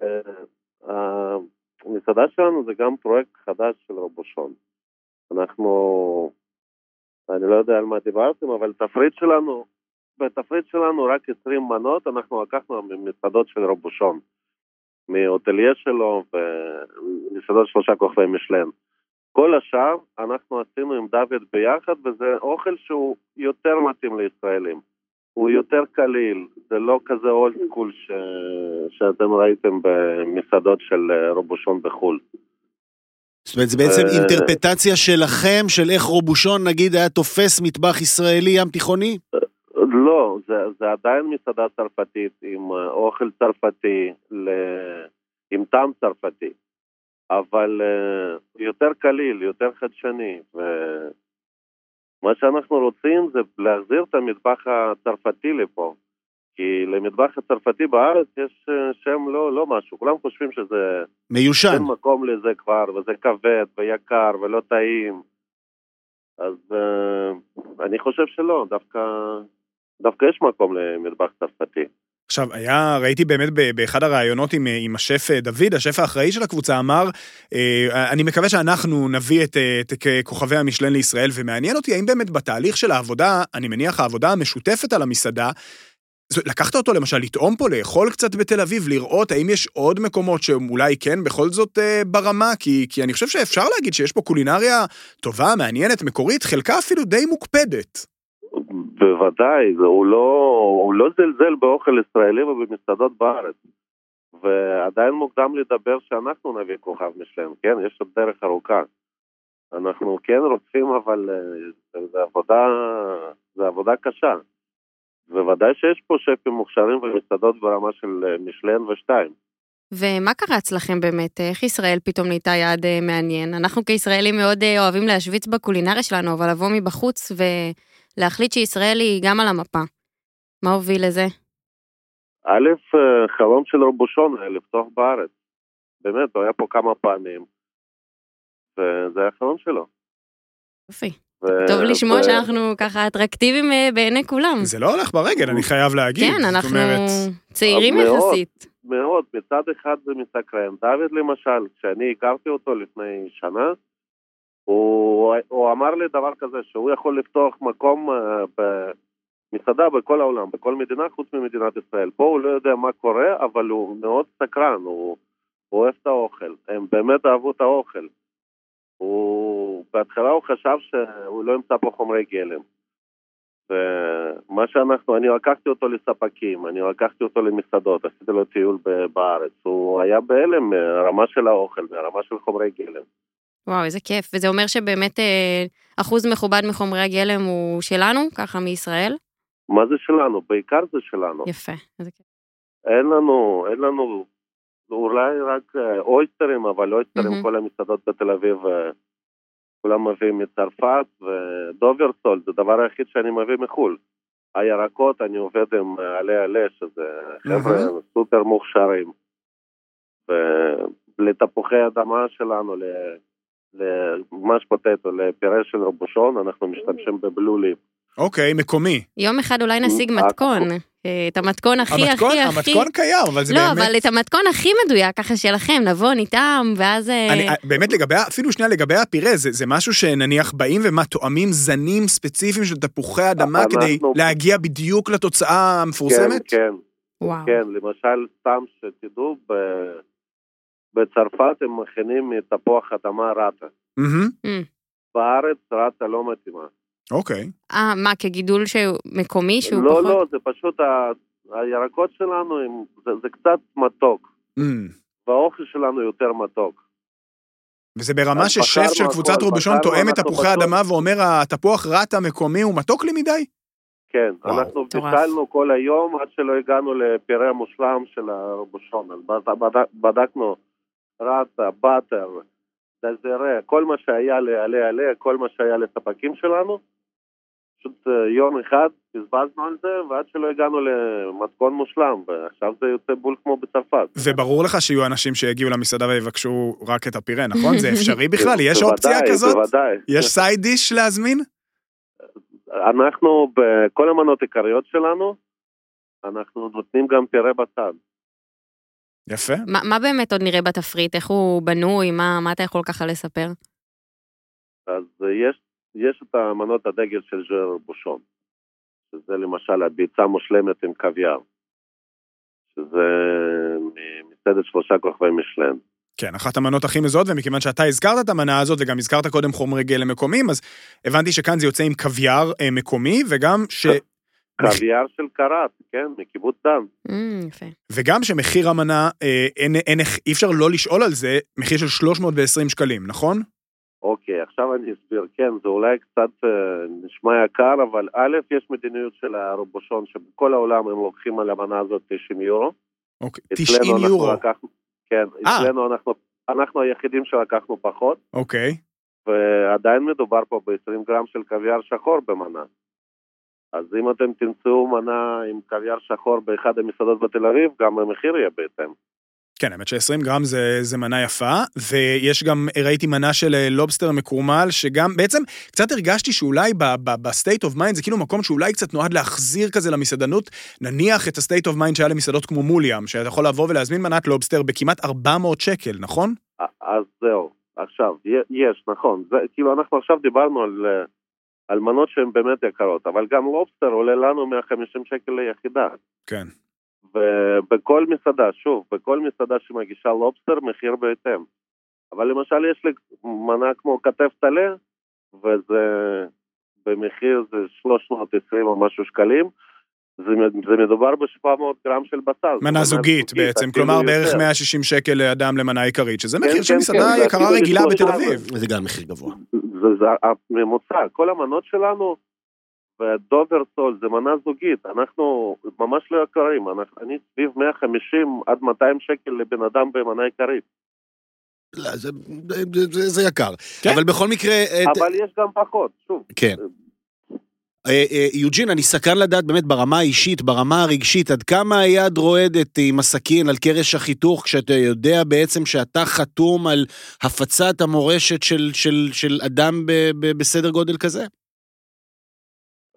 Speaker 6: אה, המסעדה שלנו זה גם פרויקט חדש של רובושון. אנחנו, אני לא יודע על מה דיברתם, אבל תפריט שלנו, בתפריט שלנו רק 20 מנות, אנחנו לקחנו ממסעדות של רובושון, מהוטליה שלו ומסעדות שלושה כוכבי משלן. כל השאר אנחנו עשינו עם דוד ביחד, וזה אוכל שהוא יותר מתאים לישראלים. הוא יותר קליל, זה לא כזה אולד סקול ש... שאתם ראיתם במסעדות של רובושון בחו"ל.
Speaker 1: זאת אומרת, זה בעצם
Speaker 6: אה,
Speaker 1: אינטרפטציה שלכם, של איך רובושון נגיד היה תופס מטבח ישראלי ים תיכוני?
Speaker 6: לא, זה, זה עדיין מסעדה צרפתית עם אה, אוכל צרפתי, ל... עם טעם צרפתי, אבל אה, יותר קליל, יותר חדשני, ומה שאנחנו רוצים זה להחזיר את המטבח הצרפתי לפה, כי למטבח הצרפתי בארץ יש אה, שם לא, לא משהו, כולם חושבים שזה
Speaker 1: מיושן.
Speaker 6: אין מקום לזה כבר, וזה כבד ויקר ולא טעים. אז uh, אני חושב שלא, דווקא, דווקא יש מקום למטבח צרפתי.
Speaker 2: עכשיו, היה, ראיתי באמת באחד הראיונות עם, אה, עם השף דוד, השף האחראי של הקבוצה, אמר, אני מקווה שאנחנו נביא את, את כוכבי המשלן לישראל, ומעניין אותי האם באמת בתהליך של העבודה, אני מניח העבודה המשותפת על המסעדה, לקחת אותו למשל לטעום פה, לאכול קצת בתל אביב, לראות האם יש עוד מקומות שאולי כן בכל זאת אה, ברמה, כי, כי אני חושב שאפשר להגיד שיש פה קולינריה טובה, מעניינת, מקורית, חלקה אפילו די מוקפדת.
Speaker 6: בוודאי, הוא, לא, הוא לא זלזל באוכל ישראלי ובמסעדות בארץ. ועדיין מוקדם לדבר שאנחנו נביא כוכב משלם, כן? יש עוד דרך ארוכה. אנחנו כן רוצים, אבל אה, זה עבודה, זה עבודה קשה. בוודאי שיש פה שפים מוכשרים ומסעדות ברמה של אה, משלן ושתיים.
Speaker 4: ומה קרה אצלכם באמת? איך ישראל פתאום נהייתה יעד אה, מעניין? אנחנו כישראלים מאוד אה, אוהבים להשוויץ בקולינריה שלנו, אבל לבוא מבחוץ ולהחליט שישראל היא גם על המפה. מה הוביל לזה?
Speaker 6: א', חלום של רבושון היה לפתוח בארץ. באמת, הוא היה פה כמה פעמים, וזה היה החלום שלו.
Speaker 4: יופי.
Speaker 6: ו-
Speaker 4: טוב לשמוע
Speaker 6: ו-
Speaker 4: שאנחנו ככה אטרקטיביים אה, בעיני כולם.
Speaker 2: זה לא הולך ברגל, אני חייב להגיד.
Speaker 4: כן, אנחנו
Speaker 2: אומרת,
Speaker 4: צעירים
Speaker 6: מאוד.
Speaker 4: יחסית.
Speaker 6: מאוד, מצד אחד זה מסקרן. דוד למשל, כשאני הכרתי אותו לפני שנה, הוא, הוא אמר לי דבר כזה, שהוא יכול לפתוח מקום אה, במסעדה בכל העולם, בכל מדינה חוץ ממדינת ישראל. פה הוא לא יודע מה קורה, אבל הוא מאוד סקרן, הוא, הוא אוהב את האוכל. הם באמת אהבו את האוכל. הוא, בהתחלה הוא חשב שהוא לא ימצא פה חומרי גלם. ומה שאנחנו, אני לקחתי אותו לספקים, אני לקחתי אותו למסעדות, עשיתי לו טיול בארץ, הוא היה בהלם מהרמה של האוכל, מהרמה של חומרי גלם.
Speaker 4: וואו, איזה כיף. וזה אומר שבאמת אה, אחוז מכובד מחומרי הגלם הוא שלנו, ככה מישראל?
Speaker 6: מה זה שלנו? בעיקר זה שלנו.
Speaker 4: יפה. איזה כיף.
Speaker 6: אין לנו, אין לנו, אולי רק אה, אויסטרים, אבל אויסטרים,
Speaker 4: מהמם.
Speaker 6: כל המסעדות בתל אביב, אה, כולם מביאים מצרפת, ודוברסול, זה הדבר היחיד שאני מביא מחו"ל. הירקות, אני עובד עם אה, עלה עלה, שזה חבר'ה. סופר מוכשרים. ולתפוחי אדמה שלנו, למש פוטטו, לפירה של רבושון, אנחנו משתמשים בבלולים.
Speaker 2: אוקיי, מקומי.
Speaker 4: יום אחד אולי נשיג
Speaker 6: אה,
Speaker 4: מתכון. אה, את המתכון הכי
Speaker 2: המתכון,
Speaker 4: הכי הכי...
Speaker 2: המתכון קיים, אבל זה
Speaker 4: לא,
Speaker 2: באמת...
Speaker 4: אבל את המתכון הכי מדויק, ככה שלכם, נבוא, נטעם, ואז... אה,
Speaker 2: אני, באמת לגבי, אפילו שנייה לגבי הפירה, זה, זה משהו שנניח באים ומה, תואמים זנים ספציפיים של תפוחי אדמה
Speaker 6: אנחנו-
Speaker 2: כדי להגיע בדיוק לתוצאה המפורסמת?
Speaker 6: כן, כן.
Speaker 4: וואו.
Speaker 6: כן, למשל, סתם שתדעו, ב- בצרפת הם מכינים מתפוח אדמה רטה.
Speaker 2: מהמם,
Speaker 6: בארץ רטה לא מתאימה.
Speaker 2: אוקיי.
Speaker 4: אה, מה, כגידול מקומי, שהוא
Speaker 6: לא,
Speaker 4: פחות...
Speaker 6: לא, זה פשוט, ה- הירקות שלנו, הם, זה, זה קצת מתוק,
Speaker 2: אמ.
Speaker 6: והאוכל שלנו יותר מתוק.
Speaker 2: וזה ברמה ששף של קבוצת רובשון תואם את תפוחי
Speaker 6: פשוט-
Speaker 2: אדמה ואומר התפוח רט המקומי הוא מתוק לי מדי?
Speaker 6: כן,
Speaker 2: וואו,
Speaker 6: אנחנו. בישלנו כל היום עד שלא הגענו לפירה המושלם של הרבושון. אז בד- בד- בדקנו רטה, באטר, דזרה, כל מה שהיה לעלה עלה, כל מה שהיה לספקים שלנו. פשוט אה, יום אחד בזבזנו על זה, ועד שלא הגענו למתכון מושלם, ועכשיו זה יוצא בול כמו בצרפת.
Speaker 2: וברור לך שיהיו אנשים שיגיעו למסעדה ויבקשו רק את הפירה, נכון? זה [laughs] אפשרי בכלל? יש אופציה כזאת?
Speaker 6: בוודאי.
Speaker 2: יש סייד דיש להזמין?
Speaker 6: אנחנו, בכל המנות העיקריות שלנו, אנחנו נותנים גם פירה בצד.
Speaker 2: יפה.
Speaker 4: מה, מה באמת עוד נראה בתפריט? איך הוא בנוי? מה, מה אתה יכול ככה לספר?
Speaker 6: אז אה, יש, יש את המנות הדגל של ז'ר בושון, שזה למשל הביצה מושלמת עם קוויאר, שזה ממסעדת שלושה כוכבי משלן.
Speaker 2: כן, אחת המנות הכי מזוהות, ומכיוון שאתה הזכרת את המנה הזאת, וגם הזכרת קודם חומרי גלם מקומיים, אז הבנתי שכאן זה יוצא עם קוויאר אה, מקומי, וגם ש...
Speaker 6: קוויאר של קראט, כן, מקיבוץ דן.
Speaker 4: Mm, יפה.
Speaker 2: וגם שמחיר המנה, אה, אין, אין, איך- אי אפשר לא לשאול על זה, מחיר של 320 שקלים, נכון?
Speaker 6: אוקיי, עכשיו אני אסביר. כן, זה אולי קצת אה, נשמע יקר, אבל א', יש מדיניות של הרובושון, שבכל העולם הם לוקחים על המנה הזאת 90 יורו.
Speaker 2: אוקיי,
Speaker 6: אצלנו
Speaker 2: 90
Speaker 6: אנחנו
Speaker 2: יורו,
Speaker 6: כן,
Speaker 2: אה.
Speaker 6: אצלנו אנחנו, אנחנו היחידים שלקחנו פחות.
Speaker 2: אוקיי.
Speaker 6: ועדיין מדובר פה ב-20 גרם של קוויאר שחור במנה. אז אם אתם תמצאו מנה עם קוויאר שחור באחד המסעדות בתל אביב, גם המחיר יהיה בהתאם.
Speaker 2: כן, האמת ש-20 גרם זה, זה מנה יפה, ויש גם, ראיתי מנה של אה, לובסטר מקורמל, שגם, בעצם, קצת הרגשתי שאולי ב-state of mind זה כאילו מקום שאולי קצת נועד להחזיר כזה למסעדנות, נניח את ה-state of mind שהיה למסעדות כמו מוליאם, שאתה יכול לבוא ולהזמין מנת לובסטר בכמעט 400 שקל, נכון?
Speaker 6: אז זהו, עכשיו, יש, נכון. זה, כאילו, אנחנו עכשיו דיברנו על, אה, על מנות שהן באמת יקרות, אבל גם לובסטר עולה לנו 150 שקל ליחידה.
Speaker 2: כן.
Speaker 6: ובכל מסעדה, שוב, בכל מסעדה שמגישה לובסטר, מחיר בהתאם. אבל למשל יש לי מנה כמו כתף טלה, וזה במחיר זה 320 או משהו שקלים. זה, זה מדובר ב-700 גרם של בשר.
Speaker 2: מנה זוגית בעצם, כלומר בערך
Speaker 6: יותר.
Speaker 2: 160 שקל לאדם למנה עיקרית, שזה
Speaker 6: כן,
Speaker 2: מחיר של
Speaker 6: כן,
Speaker 2: מסעדה
Speaker 6: כן, זה
Speaker 2: יקרה רגילה בתל. אביב.
Speaker 1: זה גם מחיר גבוה.
Speaker 6: זה, זה הממוצע, כל המנות שלנו, ודובר סול זה מנה זוגית, אנחנו ממש לא יקרים, אנחנו- אני סביב 150 עד 200 שקל לבן אדם במנה עיקרית.
Speaker 1: לא, זה- זה- זה זה יקר.
Speaker 2: כן.
Speaker 1: אבל בכל מקרה...
Speaker 6: אבל יש גם פחות, שוב.
Speaker 1: כן. אה, אה, יוג'ין, אני סקרן לדעת באמת ברמה האישית, ברמה הרגשית, עד כמה היד רועדת עם הסכין על קרש החיתוך, כשאתה יודע בעצם שאתה חתום על הפצת המורשת של, של, של אדם ב, ב, בסדר גודל כזה?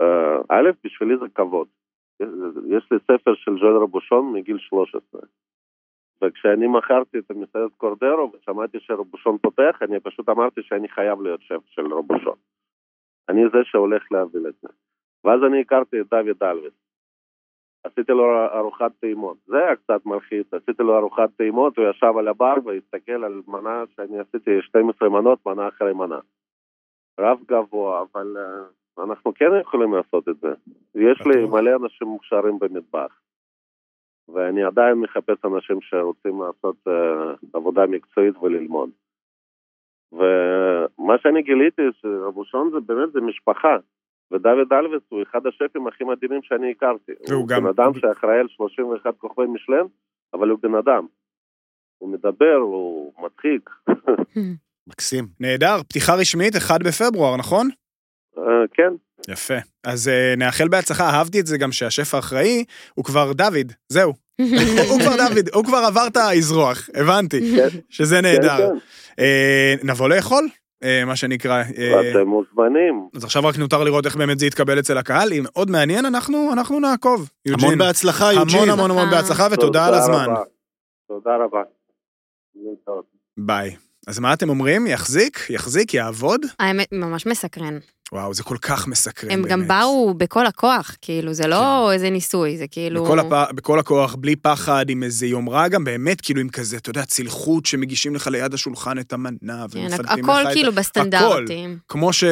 Speaker 6: אה, א', בשבילי זה כבוד. יש לי ספר של ז'ואל רבושון מגיל 13. וכשאני מכרתי את המסעדת קורדרו ושמעתי שרבושון פותח, אני פשוט אמרתי שאני חייב להיות שף של רבושון. אני זה שהולך להוביל את זה. ואז אני הכרתי את דוד אלוויס. עשיתי לו ארוחת טעימות. זה היה קצת מלחיץ, עשיתי לו ארוחת טעימות, הוא ישב על הבר והסתכל על מנה שאני עשיתי 12 מנות, מנה אחרי מנה. רב גבוה, אבל uh, אנחנו כן יכולים לעשות את זה. יש לי. מלא אנשים מוכשרים במטבח. ואני עדיין מחפש אנשים שרוצים לעשות uh, עבודה מקצועית וללמוד. ומה שאני גיליתי, שרבושון זה באמת, זה משפחה. ודוד אלוויס הוא אחד השפים הכי מדהימים שאני הכרתי.
Speaker 2: והוא
Speaker 6: הוא
Speaker 2: גם-
Speaker 6: בן אדם שאחראי על 31 כוכבי משלם, אבל הוא בן אדם. הוא מדבר, הוא מצחיק. [laughs]
Speaker 1: מקסים.
Speaker 2: נהדר, פתיחה רשמית, 1 בפברואר, נכון?
Speaker 6: אה, כן,
Speaker 2: יפה. אז אה, נאחל בהצלחה, אהבתי את זה גם שהשף האחראי הוא כבר דוד, זהו. הוא כבר [laughs] דוד, הוא כבר עבר את האזרוח, הבנתי,
Speaker 6: כן.
Speaker 2: שזה
Speaker 6: כן,
Speaker 2: נהדר.
Speaker 6: כן.
Speaker 2: אה, נבוא לאכול, אה, מה שנקרא. אה,
Speaker 6: אתם מוזמנים.
Speaker 2: אז עכשיו רק נותר לראות איך באמת זה יתקבל אצל הקהל, אם מאוד מעניין, אנחנו אנחנו נעקוב.
Speaker 1: המון בהצלחה, יוג'ין.
Speaker 2: המון המון המון בהצלחה ותודה על הזמן.
Speaker 6: תודה רבה.
Speaker 2: ביי. אז מה אתם אומרים? יחזיק? יחזיק? יעבוד?
Speaker 4: האמת, ממש מסקרן.
Speaker 2: וואו, זה כל כך מסקרן
Speaker 4: הם
Speaker 2: באמת.
Speaker 4: גם באו בכל הכוח, כאילו, זה לא איזה ניסוי, זה כאילו...
Speaker 2: בכל, הפ... בכל הכוח, בלי פחד, עם איזה יומרה גם, באמת, כאילו עם כזה, אתה יודע, צלחות שמגישים לך ליד השולחן את המנה,
Speaker 4: כן,
Speaker 2: ומפלטים לך
Speaker 4: הכל
Speaker 2: את...
Speaker 4: כאילו בסטנדרטים.
Speaker 2: כמו, ש...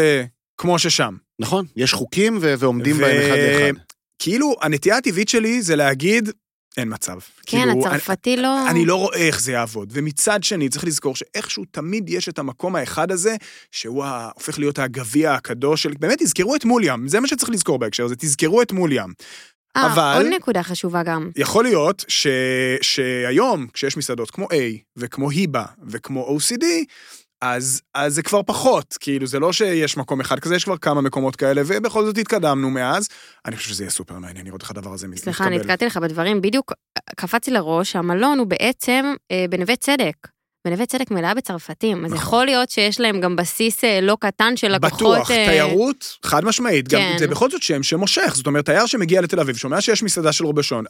Speaker 2: כמו ששם.
Speaker 1: נכון, יש חוקים ו- ועומדים
Speaker 2: ו-
Speaker 1: בהם אחד לאחד.
Speaker 2: כאילו, הנטייה הטבעית שלי זה להגיד, אין מצב.
Speaker 4: כן,
Speaker 2: כאילו,
Speaker 4: הצרפתי לא...
Speaker 2: אני, אני לא רואה איך זה יעבוד. ומצד שני, צריך לזכור שאיכשהו תמיד יש את המקום האחד הזה, שהוא ה- הופך להיות הגביע הקדוש של... באמת, תזכרו את מוליאם, זה מה שצריך לזכור בהקשר הזה, תזכרו את מוליאם.
Speaker 4: אה,
Speaker 2: אבל-
Speaker 4: עוד נקודה חשובה גם.
Speaker 2: יכול להיות ש... שהיום, כשיש מסעדות כמו A, וכמו היבה, וכמו OCD, אז, אז זה כבר פחות, כאילו זה לא שיש מקום אחד כזה, יש כבר כמה מקומות כאלה, ובכל זאת התקדמנו מאז. אני חושב שזה יהיה סופר מעניין לראות איך הדבר הזה מתקבל.
Speaker 4: סליחה, אני נתקעתי לך בדברים, בדיוק קפץ לי לראש, המלון הוא בעצם אה, בנווה צדק. בנווה צדק מלאה בצרפתים, אז
Speaker 2: נכון.
Speaker 4: יכול להיות שיש להם גם בסיס אה, לא קטן של לקוחות...
Speaker 2: בטוח,
Speaker 4: אה,
Speaker 2: תיירות, חד משמעית. גם
Speaker 4: כן.
Speaker 2: זה בכל זאת שם שמושך, זאת אומרת, תייר שמגיע לתל אביב, שומע שיש מסעדה של רובשון.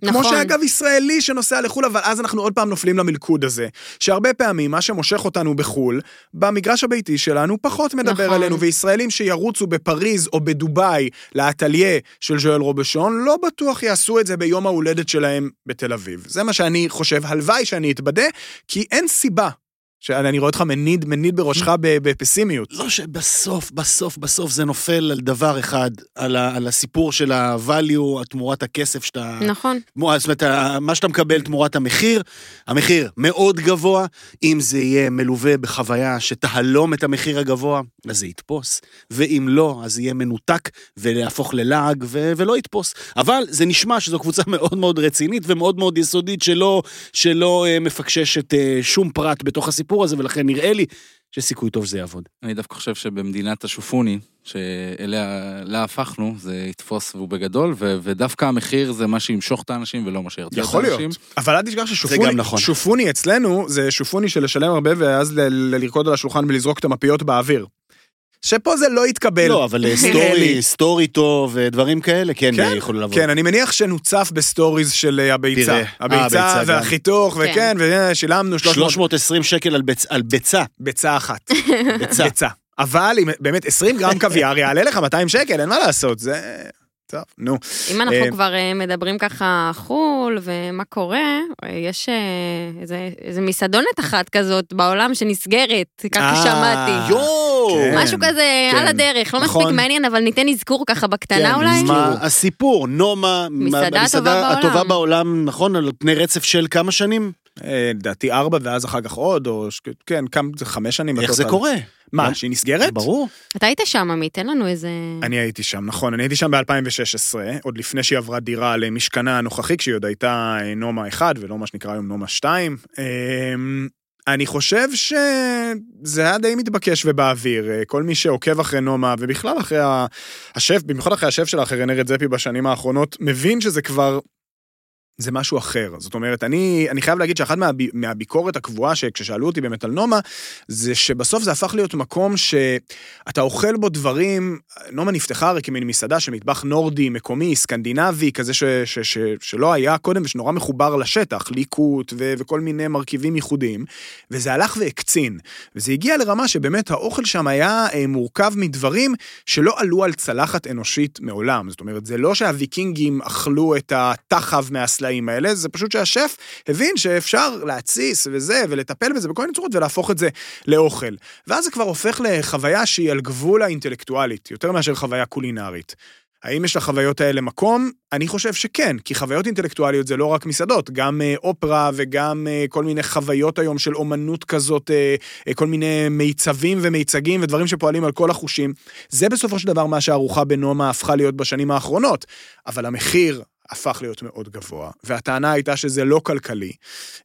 Speaker 2: כמו
Speaker 4: נכון.
Speaker 2: שאגב ישראלי שנוסע לחו"ל, אבל אז אנחנו עוד פעם נופלים למלכוד הזה. שהרבה פעמים מה שמושך אותנו בחו"ל, במגרש הביתי שלנו פחות מדבר
Speaker 4: נכון.
Speaker 2: עלינו, וישראלים שירוצו בפריז או בדובאי לאטליה של ז'ואל רובשון, לא בטוח יעשו את זה ביום ההולדת שלהם בתל אביב. זה מה שאני חושב, הלוואי שאני אתבדה, כי אין סיבה. שאני רואה אותך מניד, מניד בראשך בפסימיות.
Speaker 1: לא שבסוף, בסוף, בסוף זה נופל על דבר אחד, על, ה, על הסיפור של ה-value, תמורת הכסף שאתה...
Speaker 4: נכון.
Speaker 1: זאת אומרת, מה שאתה מקבל תמורת המחיר, המחיר מאוד גבוה, אם זה יהיה מלווה בחוויה שתהלום את המחיר הגבוה, אז זה יתפוס, ואם לא, אז יהיה מנותק ולהפוך ללעג ו- ולא יתפוס. אבל זה נשמע שזו קבוצה [laughs] מאוד מאוד רצינית ומאוד מאוד יסודית שלא, שלא אה, מפקששת אה, שום פרט בתוך הסיפור הזה, ולכן נראה לי שסיכוי טוב זה יעבוד.
Speaker 5: אני דווקא חושב שבמדינת השופוני, שאליה לה הפכנו, זה יתפוס והוא בגדול, ו- ודווקא המחיר זה מה שימשוך את האנשים ולא מה שירתיע את
Speaker 2: יכול
Speaker 5: האנשים.
Speaker 2: להיות, אבל אל תשכח ששופוני,
Speaker 1: נכון.
Speaker 2: שופוני אצלנו זה שופוני של לשלם הרבה ואז ל- ל- לרקוד על השולחן ולזרוק את המפיות באוויר. שפה זה לא יתקבל.
Speaker 1: לא, אבל אה, סטורי. סטורי טוב ודברים כאלה, כן,
Speaker 2: כן,
Speaker 1: יכולו לעבוד.
Speaker 2: כן, אני מניח שנוצף בסטוריז של אה, הביצה.
Speaker 1: פירה. אה,
Speaker 2: הביצה
Speaker 1: הביצה.
Speaker 2: והחיתוך, וכן, ושילמנו 300
Speaker 1: 320 שקל על ביצ- על ביצה.
Speaker 2: ביצה אחת. [laughs]
Speaker 1: ביצה.
Speaker 2: ביצה. אבל אם באמת 20 גרם [laughs] קוויאר יעלה לך 200 שקל, אין מה לעשות, זה... טוב, נו.
Speaker 4: אם אנחנו
Speaker 2: אה,
Speaker 4: כבר אה, מדברים ככה חו"ל ומה קורה, אה, יש איזה- איזה מסעדונת אחת כזאת בעולם שנסגרת, ככה שמעתי.
Speaker 1: יואו!
Speaker 2: כן.
Speaker 4: משהו כזה
Speaker 2: כן.
Speaker 4: על הדרך, לא
Speaker 2: נכון.
Speaker 4: מספיק מעניין, אבל ניתן אזכור ככה
Speaker 2: כן,
Speaker 4: בקטנה אולי.
Speaker 1: מה הסיפור? נומה,
Speaker 4: מסעדה
Speaker 1: המסעדה
Speaker 4: הטובה בעולם.
Speaker 1: הטובה בעולם, נכון? על פני רצף של כמה שנים?
Speaker 2: אה, לדעתי ארבע ואז אחר כך עוד, או ש- כן, כמה, זה חמש שנים.
Speaker 1: איך זה
Speaker 2: בטוטל.
Speaker 1: קורה?
Speaker 2: מה, שהיא נסגרת?
Speaker 1: ברור.
Speaker 4: אתה היית שם, עמית, תן לנו איזה...
Speaker 2: אני הייתי שם, נכון, אני הייתי שם ב-2016, עוד לפני שהיא עברה דירה למשכנה הנוכחי, כשהיא עוד הייתה אה, נומה 1 ולא מה שנקרא היום נומה 2. אמ, אני חושב שזה היה די מתבקש ובאוויר, אה, כל מי שעוקב אחרי נומה, ובכלל אחרי השף, במיוחד אחרי השף שלה, אחרי רנרד זפי בשנים האחרונות, מבין שזה כבר... זה משהו אחר. זאת אומרת, אני, אני חייב להגיד שאחת מהב, מהביקורת הקבועה שכששאלו אותי באמת על נומה, זה שבסוף זה הפך להיות מקום שאתה אוכל בו דברים, נומה נפתחה הרי כמין מסעדה של מטבח נורדי, מקומי, סקנדינבי, כזה ש, ש, ש, שלא היה קודם ושנורא מחובר לשטח, ליקוט ו, וכל מיני מרכיבים ייחודיים, וזה הלך והקצין. וזה הגיע לרמה שבאמת האוכל שם היה אה, מורכב מדברים שלא עלו על צלחת אנושית מעולם. זאת אומרת, זה לא שהוויקינגים אכלו את התחב מהסלעים האלה, זה פשוט שהשף הבין שאפשר להתסיס וזה, ולטפל בזה בכל מיני צורות ולהפוך את זה לאוכל. ואז זה כבר הופך לחוויה שהיא על גבול האינטלקטואלית, יותר מאשר חוויה קולינרית. האם יש לחוויות האלה מקום? אני חושב שכן, כי חוויות אינטלקטואליות זה לא רק מסעדות, גם אה, אופרה וגם אה, כל מיני חוויות היום של אומנות כזאת, אה, כל מיני מיצבים ומיצגים ודברים שפועלים על כל החושים. זה בסופו של דבר מה שהארוחה בנומה הפכה להיות בשנים האחרונות, אבל המחיר הפך להיות מאוד גבוה, והטענה הייתה שזה לא כלכלי.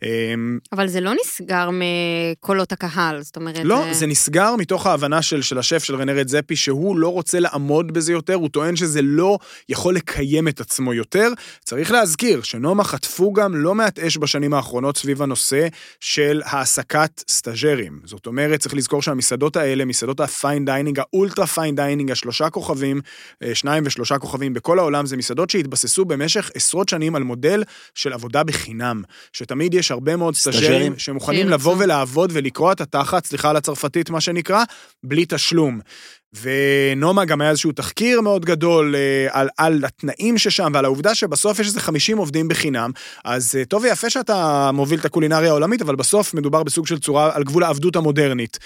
Speaker 2: אמ,
Speaker 4: אבל זה לא נסגר מקולות הקהל, זאת אומרת...
Speaker 2: לא,
Speaker 4: אה,
Speaker 2: זה נסגר מתוך ההבנה של, של השף, של רנה רדזפי, שהוא לא רוצה לעמוד בזה יותר, הוא טוען שזה לא יכול לקיים את עצמו יותר. צריך להזכיר שנומה חטפו גם לא מעט אש בשנים האחרונות סביב הנושא של העסקת סטאג'רים. זאת אומרת, צריך לזכור שהמסעדות האלה, מסעדות ה fine dining, האולטרה fine dining, השלושה כוכבים, אה, שניים ושלושה כוכבים בכל העולם, זה מסעדות שהתבססו במשך עשרות שנים על מודל של עבודה בחינם, שתמיד יש הרבה מאוד
Speaker 1: סטאז'רים.
Speaker 2: סטאג'רים שמוכנים
Speaker 4: שירצו.
Speaker 2: לבוא ולעבוד ולקרוע את התחת, סליחה על הצרפתית, מה שנקרא, בלי תשלום. ונומה גם היה איזשהו תחקיר מאוד גדול אה, על, על התנאים ששם ועל העובדה שבסוף יש איזה 50 עובדים בחינם, אז אה, טוב ויפה שאתה מוביל את הקולינריה העולמית, אבל בסוף מדובר בסוג של צורה על גבול העבדות המודרנית.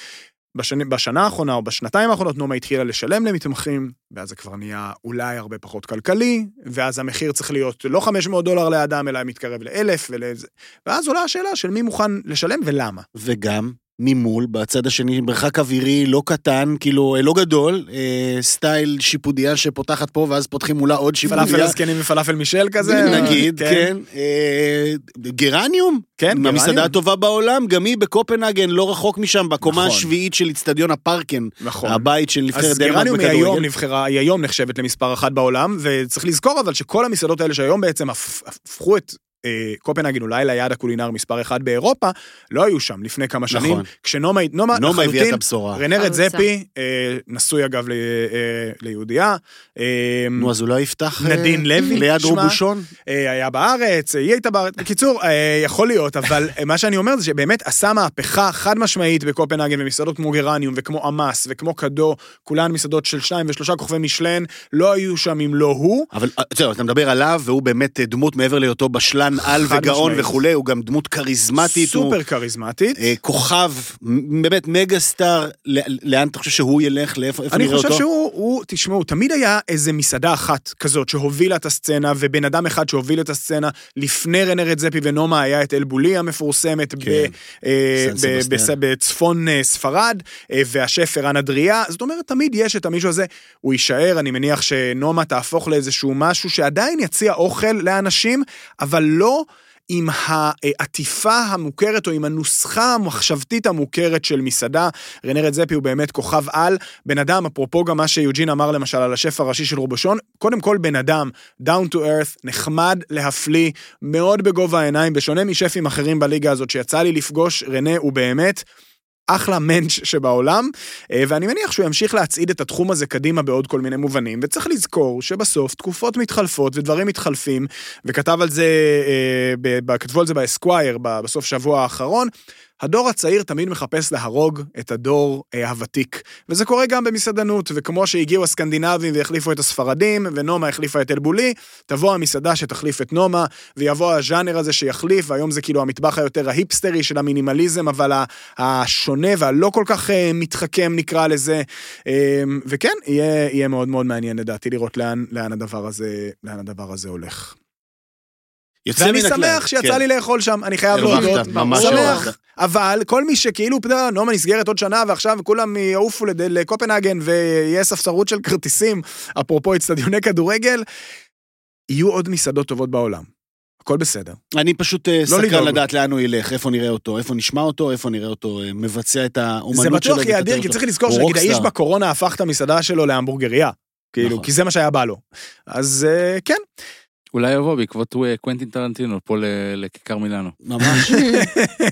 Speaker 2: בשנה, בשנה האחרונה או בשנתיים האחרונות נומה התחילה לשלם למתמחים, ואז זה כבר נהיה אולי הרבה פחות כלכלי, ואז המחיר צריך להיות לא 500 דולר לאדם, אלא מתקרב לאלף, ולזה. ואז עולה השאלה של מי מוכן לשלם ולמה.
Speaker 1: וגם ממול, בצד השני, מרחק אווירי לא קטן, כאילו, אה, לא גדול, אה, style שיפודיה שפותחת פה, ואז פותחים מולה עוד שיפודיה.
Speaker 2: פלאפל הזקנים ופלאפל מישל כזה. [laughs]
Speaker 1: נגיד, כן. אה, גרניום,
Speaker 2: כן,
Speaker 1: המסעדה
Speaker 2: גרניום.
Speaker 1: הטובה בעולם, גם היא בקופנהגן, לא רחוק משם, בקומה
Speaker 2: נכון.
Speaker 1: השביעית של איצטדיון הפארקן,
Speaker 2: נכון.
Speaker 1: הבית של נבחרת
Speaker 2: אז
Speaker 1: דנמרק
Speaker 2: גרניום היא היום
Speaker 1: בכדורגל.
Speaker 2: נבחרה, היא היום נחשבת למספר אחת בעולם, וצריך לזכור אבל שכל המסעדות האלה שהיום בעצם הפ- הפכו את קופנהגן אולי ליעד הקולינר מספר אחד באירופה, לא היו שם לפני כמה שנים,
Speaker 1: נכון.
Speaker 2: כשנומה, נומה,
Speaker 1: נומה הביאה את הבשורה.
Speaker 2: רנרד. זפי, אה, נשוי אגב ל- אה, ליהודייה, אה,
Speaker 1: נו, אז אולי יפתח... אה,
Speaker 2: נדין לוי,
Speaker 1: ליד. רובושון?
Speaker 2: אה, היה בארץ, היא הייתה בארץ, בקיצור, אה, יכול להיות, אבל אה, מה שאני אומר זה שבאמת עשה מהפכה חד משמעית בקופנהגן, ומסעדות כמו גרניום וכמו עמאס וכמו קדו, כולן מסעדות של שניים ושלושה כוכבי משלן, לא היו שם אם לא הוא.
Speaker 1: אבל אה, זהו, אתה מדבר עליו, והוא באמת אה, דמות מעבר להיותו בשלן על
Speaker 2: חד
Speaker 1: וגאון
Speaker 2: משמעית.
Speaker 1: וכולי, הוא גם דמות כריזמטית. הוא-
Speaker 2: סופר כריזמטית.
Speaker 1: אה, כוכב, באמת מגה סטאר, לאן אתה חושב שהוא ילך, לאיפה איפה
Speaker 2: אני
Speaker 1: נראה
Speaker 2: חושב
Speaker 1: אותו?
Speaker 2: שהוא, הוא, תשמעו, תמיד היה איזה מסעדה אחת כזאת שהובילה את הסצנה, ובן אדם אחד שהוביל את הסצנה. לפני רנרד זפי ונומה היה את אלבולי המפורסמת ב,
Speaker 1: כן.
Speaker 2: אה, ב, בצפון אה, ספרד, אה, והשף ערן אדריה. זאת אומרת, תמיד יש את המישהו הזה. הוא יישאר, אני מניח שנומה תהפוך לאיזשהו משהו שעדיין יציע אוכל לאנשים, אבל לא... עם העטיפה המוכרת או עם הנוסחה המחשבתית המוכרת של מסעדה. רנרד זפי הוא באמת כוכב על. בן אדם, אפרופו גם מה שיוג'ין אמר למשל על השף הראשי של רובושון, קודם כל בן אדם, down to earth, נחמד להפליא, מאוד בגובה העיניים, בשונה משפים אחרים בליגה הזאת שיצא לי לפגוש, רנה הוא באמת... אחלה מענץ' שבעולם, אה, ואני מניח שהוא ימשיך להצעיד את התחום הזה קדימה בעוד כל מיני מובנים, וצריך לזכור שבסוף תקופות מתחלפות ודברים מתחלפים, וכתב על זה, אה, כתבו על זה באסקווייר בסוף שבוע האחרון, הדור הצעיר תמיד מחפש להרוג את הדור אה, הוותיק, וזה קורה גם במסעדנות, וכמו שהגיעו הסקנדינבים והחליפו את הספרדים, ונומה החליפה את אלבולי, תבוא המסעדה שתחליף את נומה, ויבוא הז'אנר הזה שיחליף, והיום זה כאילו המטבח היותר ההיפסטרי של המינימליזם, אבל השונה והלא כל כך אה, מתחכם נקרא לזה, אה, וכן, יהיה, יהיה מאוד מאוד מעניין לדעתי לראות לאן, לאן, הדבר הזה, לאן הדבר הזה הולך.
Speaker 1: יוצא
Speaker 2: ואני
Speaker 1: מן הכלל,
Speaker 2: שמח שיצא
Speaker 1: כן.
Speaker 2: לי לאכול שם, אני חייב להודות.
Speaker 1: ממש
Speaker 2: שמח. אבל כל מי שכאילו, אתה יודע, נומה נסגרת עוד שנה ועכשיו כולם יעופו לקופנהגן ויהיה ספסרות של כרטיסים, אפרופו אצטדיוני כדורגל, יהיו עוד מסעדות טובות בעולם. הכל בסדר.
Speaker 1: אני פשוט אה, סקרן
Speaker 2: לדאוג.
Speaker 1: לדעת לאן הוא ילך, איפה נראה אותו, איפה נשמע אותו, איפה נראה אותו אה, מבצע את האומנות שלו.
Speaker 2: זה בטוח יהיה אדיר, כי. צריך לזכור שנגיד האיש. בקורונה הפך את המסעדה שלו להמבורגריה. כאילו,
Speaker 1: נכון.
Speaker 2: כי זה מה שהיה בא לו. אז אה, כן,
Speaker 5: אולי יבוא בעקבות אה, קוונטין טרנטינו פה לכיכר מילאנו.
Speaker 1: ממש.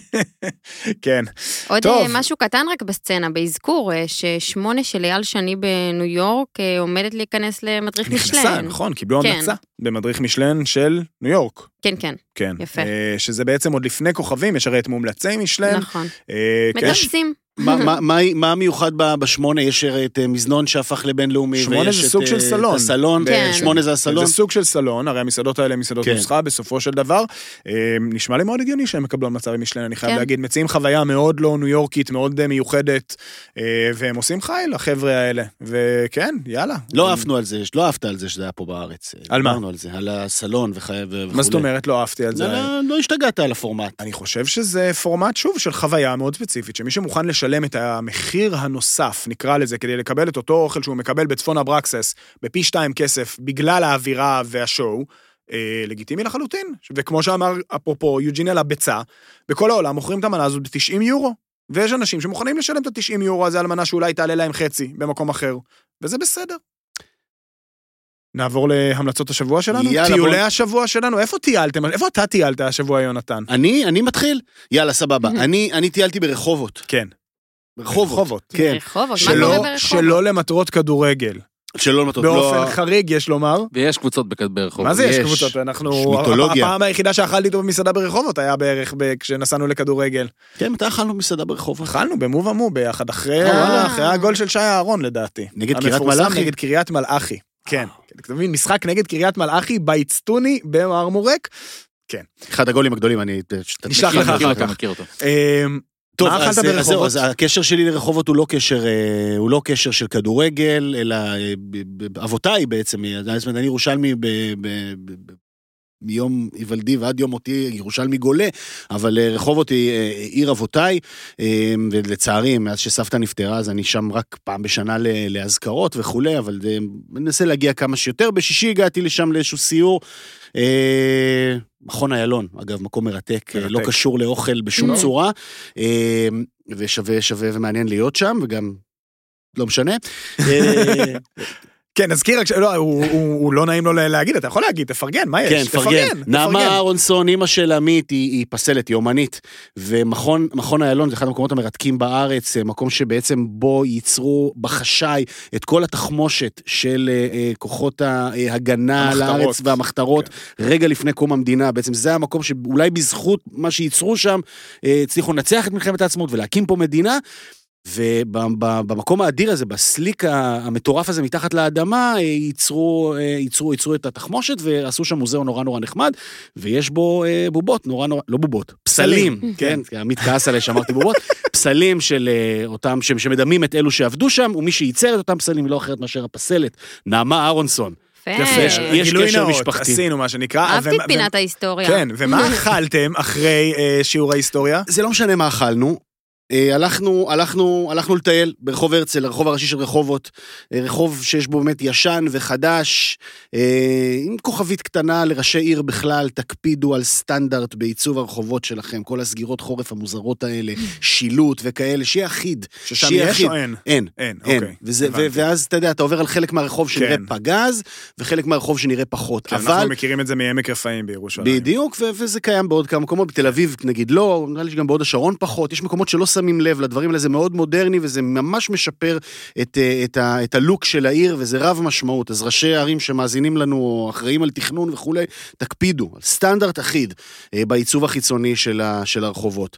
Speaker 1: [laughs]
Speaker 2: כן.
Speaker 4: עוד
Speaker 2: טוב.
Speaker 4: אה, משהו קטן רק בסצנה, באזכור, אה, ששמונה של אייל שני בניו יורק עומדת להיכנס למדריך
Speaker 2: נכנסה,
Speaker 4: משלן.
Speaker 2: נכון, קיבלו
Speaker 4: כן.
Speaker 2: המלצה במדריך משלן של ניו יורק.
Speaker 4: כן, כן,
Speaker 2: כן.
Speaker 4: יפה.
Speaker 2: שזה בעצם עוד לפני כוכבים, יש הרי את מומלצי משלן.
Speaker 4: נכון.
Speaker 2: כן.
Speaker 4: מדרסים.
Speaker 1: מה- מה- מה- מה המיוחד בשמונה? יש את אה, מזנון שהפך לבינלאומי.
Speaker 2: שמונה
Speaker 1: ויש
Speaker 2: זה סוג
Speaker 1: אה,
Speaker 2: של סלון.
Speaker 1: את הסלון,
Speaker 4: כן.
Speaker 1: שמונה זה הסלון.
Speaker 2: זה סוג של סלון, הרי המסעדות האלה הן מסעדות
Speaker 1: כן.
Speaker 2: נוסחה בסופו של דבר. אה, נשמע לי מאוד הגיוני שהם יקבלו המלצה במשלן, אני חייב
Speaker 4: כן.
Speaker 2: להגיד. מציעים חוויה מאוד לא ניו יורקית, מאוד אה, מיוחדת, אה, והם עושים חייל, החבר'ה האלה. וכן, יאללה.
Speaker 1: לא עפנו על זה, לא עפת על זה שזה היה פה בארץ.
Speaker 2: על מה?
Speaker 1: דיברנו על זה, על הסלון וכו'.
Speaker 2: מה זאת אומרת? לא אהבתי על זה.
Speaker 1: לא, לא, לא השתגעת על הפורמט.
Speaker 2: אני חושב שזה פורמט, שוב, של חוויה מאוד ספציפית, שמי שמוכן לשלם את המחיר הנוסף, נקרא לזה, כדי לקבל את אותו אוכל שהוא מקבל בצפון אברקסס, בפי שתיים כסף, בגלל האווירה והשואו, אה, לגיטימי לחלוטין. וכמו שאמר, אפרופו, יוג'ינל הביצה, בכל העולם מוכרים את המנה הזאת ב-90 יורו. ויש אנשים שמוכנים לשלם את ה-90 יורו הזה על מנה שאולי תעלה להם חצי במקום אחר, וזה בסדר. נעבור להמלצות השבוע שלנו?
Speaker 1: יאללה,
Speaker 2: טיולי
Speaker 1: בוא-
Speaker 2: השבוע שלנו? איפה טיילתם? איפה אתה טיילת השבוע, יונתן?
Speaker 1: אני, אני מתחיל? יאללה, סבבה. [laughs] אני, אני טיילתי ברחובות.
Speaker 2: כן.
Speaker 1: ברחובות.
Speaker 2: ברחובות.
Speaker 1: כן.
Speaker 4: רחובות, מה
Speaker 2: שלא,
Speaker 4: קורה ברחובות?
Speaker 2: שלא למטרות כדורגל.
Speaker 1: שלא.
Speaker 2: באופן
Speaker 1: לא...
Speaker 2: חריג, יש לומר.
Speaker 5: ויש קבוצות בכ- ברחוב.
Speaker 2: מה זה יש. קבוצות? אנחנו...
Speaker 1: יש מיתולוגיה.
Speaker 2: הפעם היחידה שאכלתי איתו במסעדה ברחובות היה בערך ב- כשנסענו לכדורגל.
Speaker 1: כן, מתי אכלנו במסעדה ברחובות?
Speaker 2: אכלנו במו ומו ביחד, אחרי
Speaker 1: אה.
Speaker 2: אחרי הגול של שי אהרון לדעתי.
Speaker 1: נגד קריית מלאכי?
Speaker 2: נגד קריית מלאכי. כן. אתה מבין, משחק נגד קריית מלאכי באצטוני במרמורק.
Speaker 1: אחד הגולים הגדולים, אני...
Speaker 2: נשלח לך אחר כך.
Speaker 1: טוב,
Speaker 2: מה
Speaker 1: אז,
Speaker 2: אכלת
Speaker 1: אז זהו,
Speaker 2: ברחובות?
Speaker 1: אז הקשר שלי לרחובות הוא לא קשר, אה, הוא לא קשר של כדורגל, אלא אה, אבותיי בעצם, אה, זאת אומרת, אני ירושלמי מיום היוולדי ועד יום מותי ירושלמי גולה, אבל אה, רחובות היא אה, עיר אבותיי, אה, ולצערי, מאז שסבתא נפטרה, אז אני שם רק פעם בשנה לאזכרות וכולי, אבל אה, מנסה להגיע כמה שיותר. בשישי הגעתי לשם לאיזשהו סיור. אה, מכון איילון, אגב, מקום מרתק, אה, לא
Speaker 2: מרתק.
Speaker 1: קשור לאוכל בשום
Speaker 4: לא.
Speaker 1: צורה, אה, ושווה שווה ומעניין להיות שם, וגם לא משנה. [laughs] אה,
Speaker 2: כן, נזכיר רק ש... לא, הוא- הוא הוא לא נעים לו להגיד, אתה יכול להגיד, תפרגן, מה יש?
Speaker 1: כן, פרגן. נעמה אהרונסון, אימא של עמית, היא, היא פסלת, היא אומנית. ומכון מכון איילון זה אחד המקומות המרתקים בארץ, אה, מקום שבעצם בו ייצרו בחשאי את כל התחמושת של אה, אה, כוחות ההגנה על
Speaker 2: המחתרות.
Speaker 1: הארץ והמחתרות, רגע לפני קום המדינה. בעצם זה המקום שאולי בזכות מה שייצרו שם, אה, הצליחו לנצח את מלחמת העצמאות ולהקים פה מדינה. ובמקום האדיר הזה, בסליק המטורף הזה מתחת לאדמה, ייצרו, אה, ייצרו, ייצרו את התחמושת ועשו שם מוזיאון נורא נורא נחמד, ויש בו אה, בובות נורא נורא, לא בובות, פסלים, כן, כי עמית כעס עליי שאמרתי בובות, פסלים של אה, אותם, שמדמים את אלו שעבדו שם, ומי שייצר את אותם פסלים היא לא אחרת מאשר הפסלת, נעמה אהרונסון.
Speaker 4: יפה.
Speaker 1: יש- קשר משפחתי.
Speaker 2: עשינו מה שנקרא.
Speaker 4: אהבתי את פינת ההיסטוריה.
Speaker 2: כן, ומה [laughs] אכלתם אחרי שיעור ההיסטוריה?
Speaker 1: זה לא משנה מה אכלנו. אה, הלכנו, הלכנו, הלכנו לטייל ברחוב הרצל, הרחוב הראשי של רחובות, אה, רחוב שיש בו באמת ישן וחדש, אה, עם כוכבית קטנה לראשי עיר בכלל, תקפידו על סטנדרט בעיצוב הרחובות שלכם, כל הסגירות חורף המוזרות האלה, שילוט וכאלה, שיהיה אחיד.
Speaker 2: ששם
Speaker 1: שיהיה
Speaker 2: יש
Speaker 1: אחיד.
Speaker 2: או אין?
Speaker 1: אין,
Speaker 2: אין,
Speaker 1: אין.
Speaker 2: אוקיי.
Speaker 1: וזה, ו-. ואז אתה יודע, אתה עובר על חלק מהרחוב שנראה
Speaker 2: כן.
Speaker 1: פגז, וחלק מהרחוב שנראה פחות.
Speaker 2: כן,
Speaker 1: אבל...
Speaker 2: אנחנו מכירים את זה מעמק רפאים בירושלים.
Speaker 1: בדיוק, ו- וזה קיים בעוד כמה מקומות, בתל אביב נגיד לא, נראה לי שגם בהוד השרון פחות, יש מקומות שלא שמים לב לדברים האלה, זה מאוד מודרני וזה ממש משפר את, אה, את, ה- את הלוק של העיר וזה רב משמעות, אז ראשי הערים שמאזינים לנו, או אחראים על תכנון וכולי, תקפידו סטנדרט אחיד אה, בעיצוב החיצוני של, ה- של הרחובות.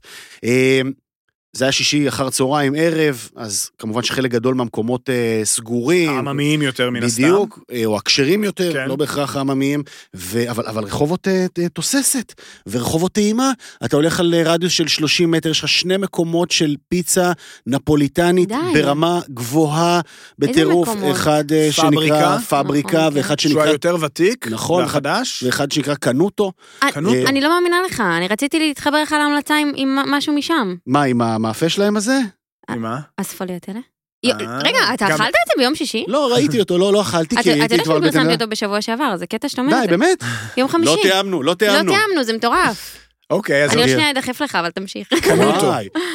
Speaker 1: זה היה שישי אחר צהריים, ערב, אז כמובן שחלק גדול מהמקומות אה, סגורים.
Speaker 2: העממיים יותר מן הסתם.
Speaker 1: בדיוק, אה, או הכשרים יותר,
Speaker 2: כן.
Speaker 1: לא בהכרח העממיים, ו... אבל, אבל רחובות אה, אה, תוססת, ורחובות טעימה, אתה הולך על אה, רדיוס של 30 מטר, יש לך שני מקומות של פיצה נפוליטנית
Speaker 4: די.
Speaker 1: ברמה גבוהה בטירוף,
Speaker 4: מקומות?
Speaker 1: אחד אה, שנקרא
Speaker 2: פבריקה?
Speaker 1: פבריקה,
Speaker 4: נכון,
Speaker 1: ואחד
Speaker 2: שהוא
Speaker 1: שנקרא,
Speaker 2: היותר ותיק,
Speaker 1: נכון,
Speaker 2: והחדש.
Speaker 1: ואחד שנקרא קנוטו.
Speaker 2: קנו-
Speaker 1: אה,
Speaker 4: אני לא מאמינה לך, אני רציתי להתחבר לך להמלצה עם- עם משהו משם.
Speaker 1: מה, עם המאפה שלהם הזה?
Speaker 2: ממה?
Speaker 4: הספוליאטלה?
Speaker 2: אה,
Speaker 4: רגע, אתה אכלת את זה ביום שישי?
Speaker 1: לא, ראיתי אותו, לא, לא אכלתי,
Speaker 4: אתה
Speaker 1: כי
Speaker 4: אתה
Speaker 1: הייתי
Speaker 4: יודע
Speaker 1: כבר
Speaker 4: שאני
Speaker 1: בבטן...
Speaker 4: פרסמתי אותו בשבוע שעבר, זה קטע שאתה אומר את
Speaker 1: די,
Speaker 4: זה.
Speaker 1: באמת?
Speaker 4: יום חמישי.
Speaker 1: לא תיאמנו, לא
Speaker 4: לא
Speaker 1: תיאמנו.
Speaker 4: תיאמנו, זה מטורף.
Speaker 2: אוקיי, אז
Speaker 4: אני עוד. שנייה אדחף לך, אבל תמשיך. [laughs]
Speaker 2: קנוטו.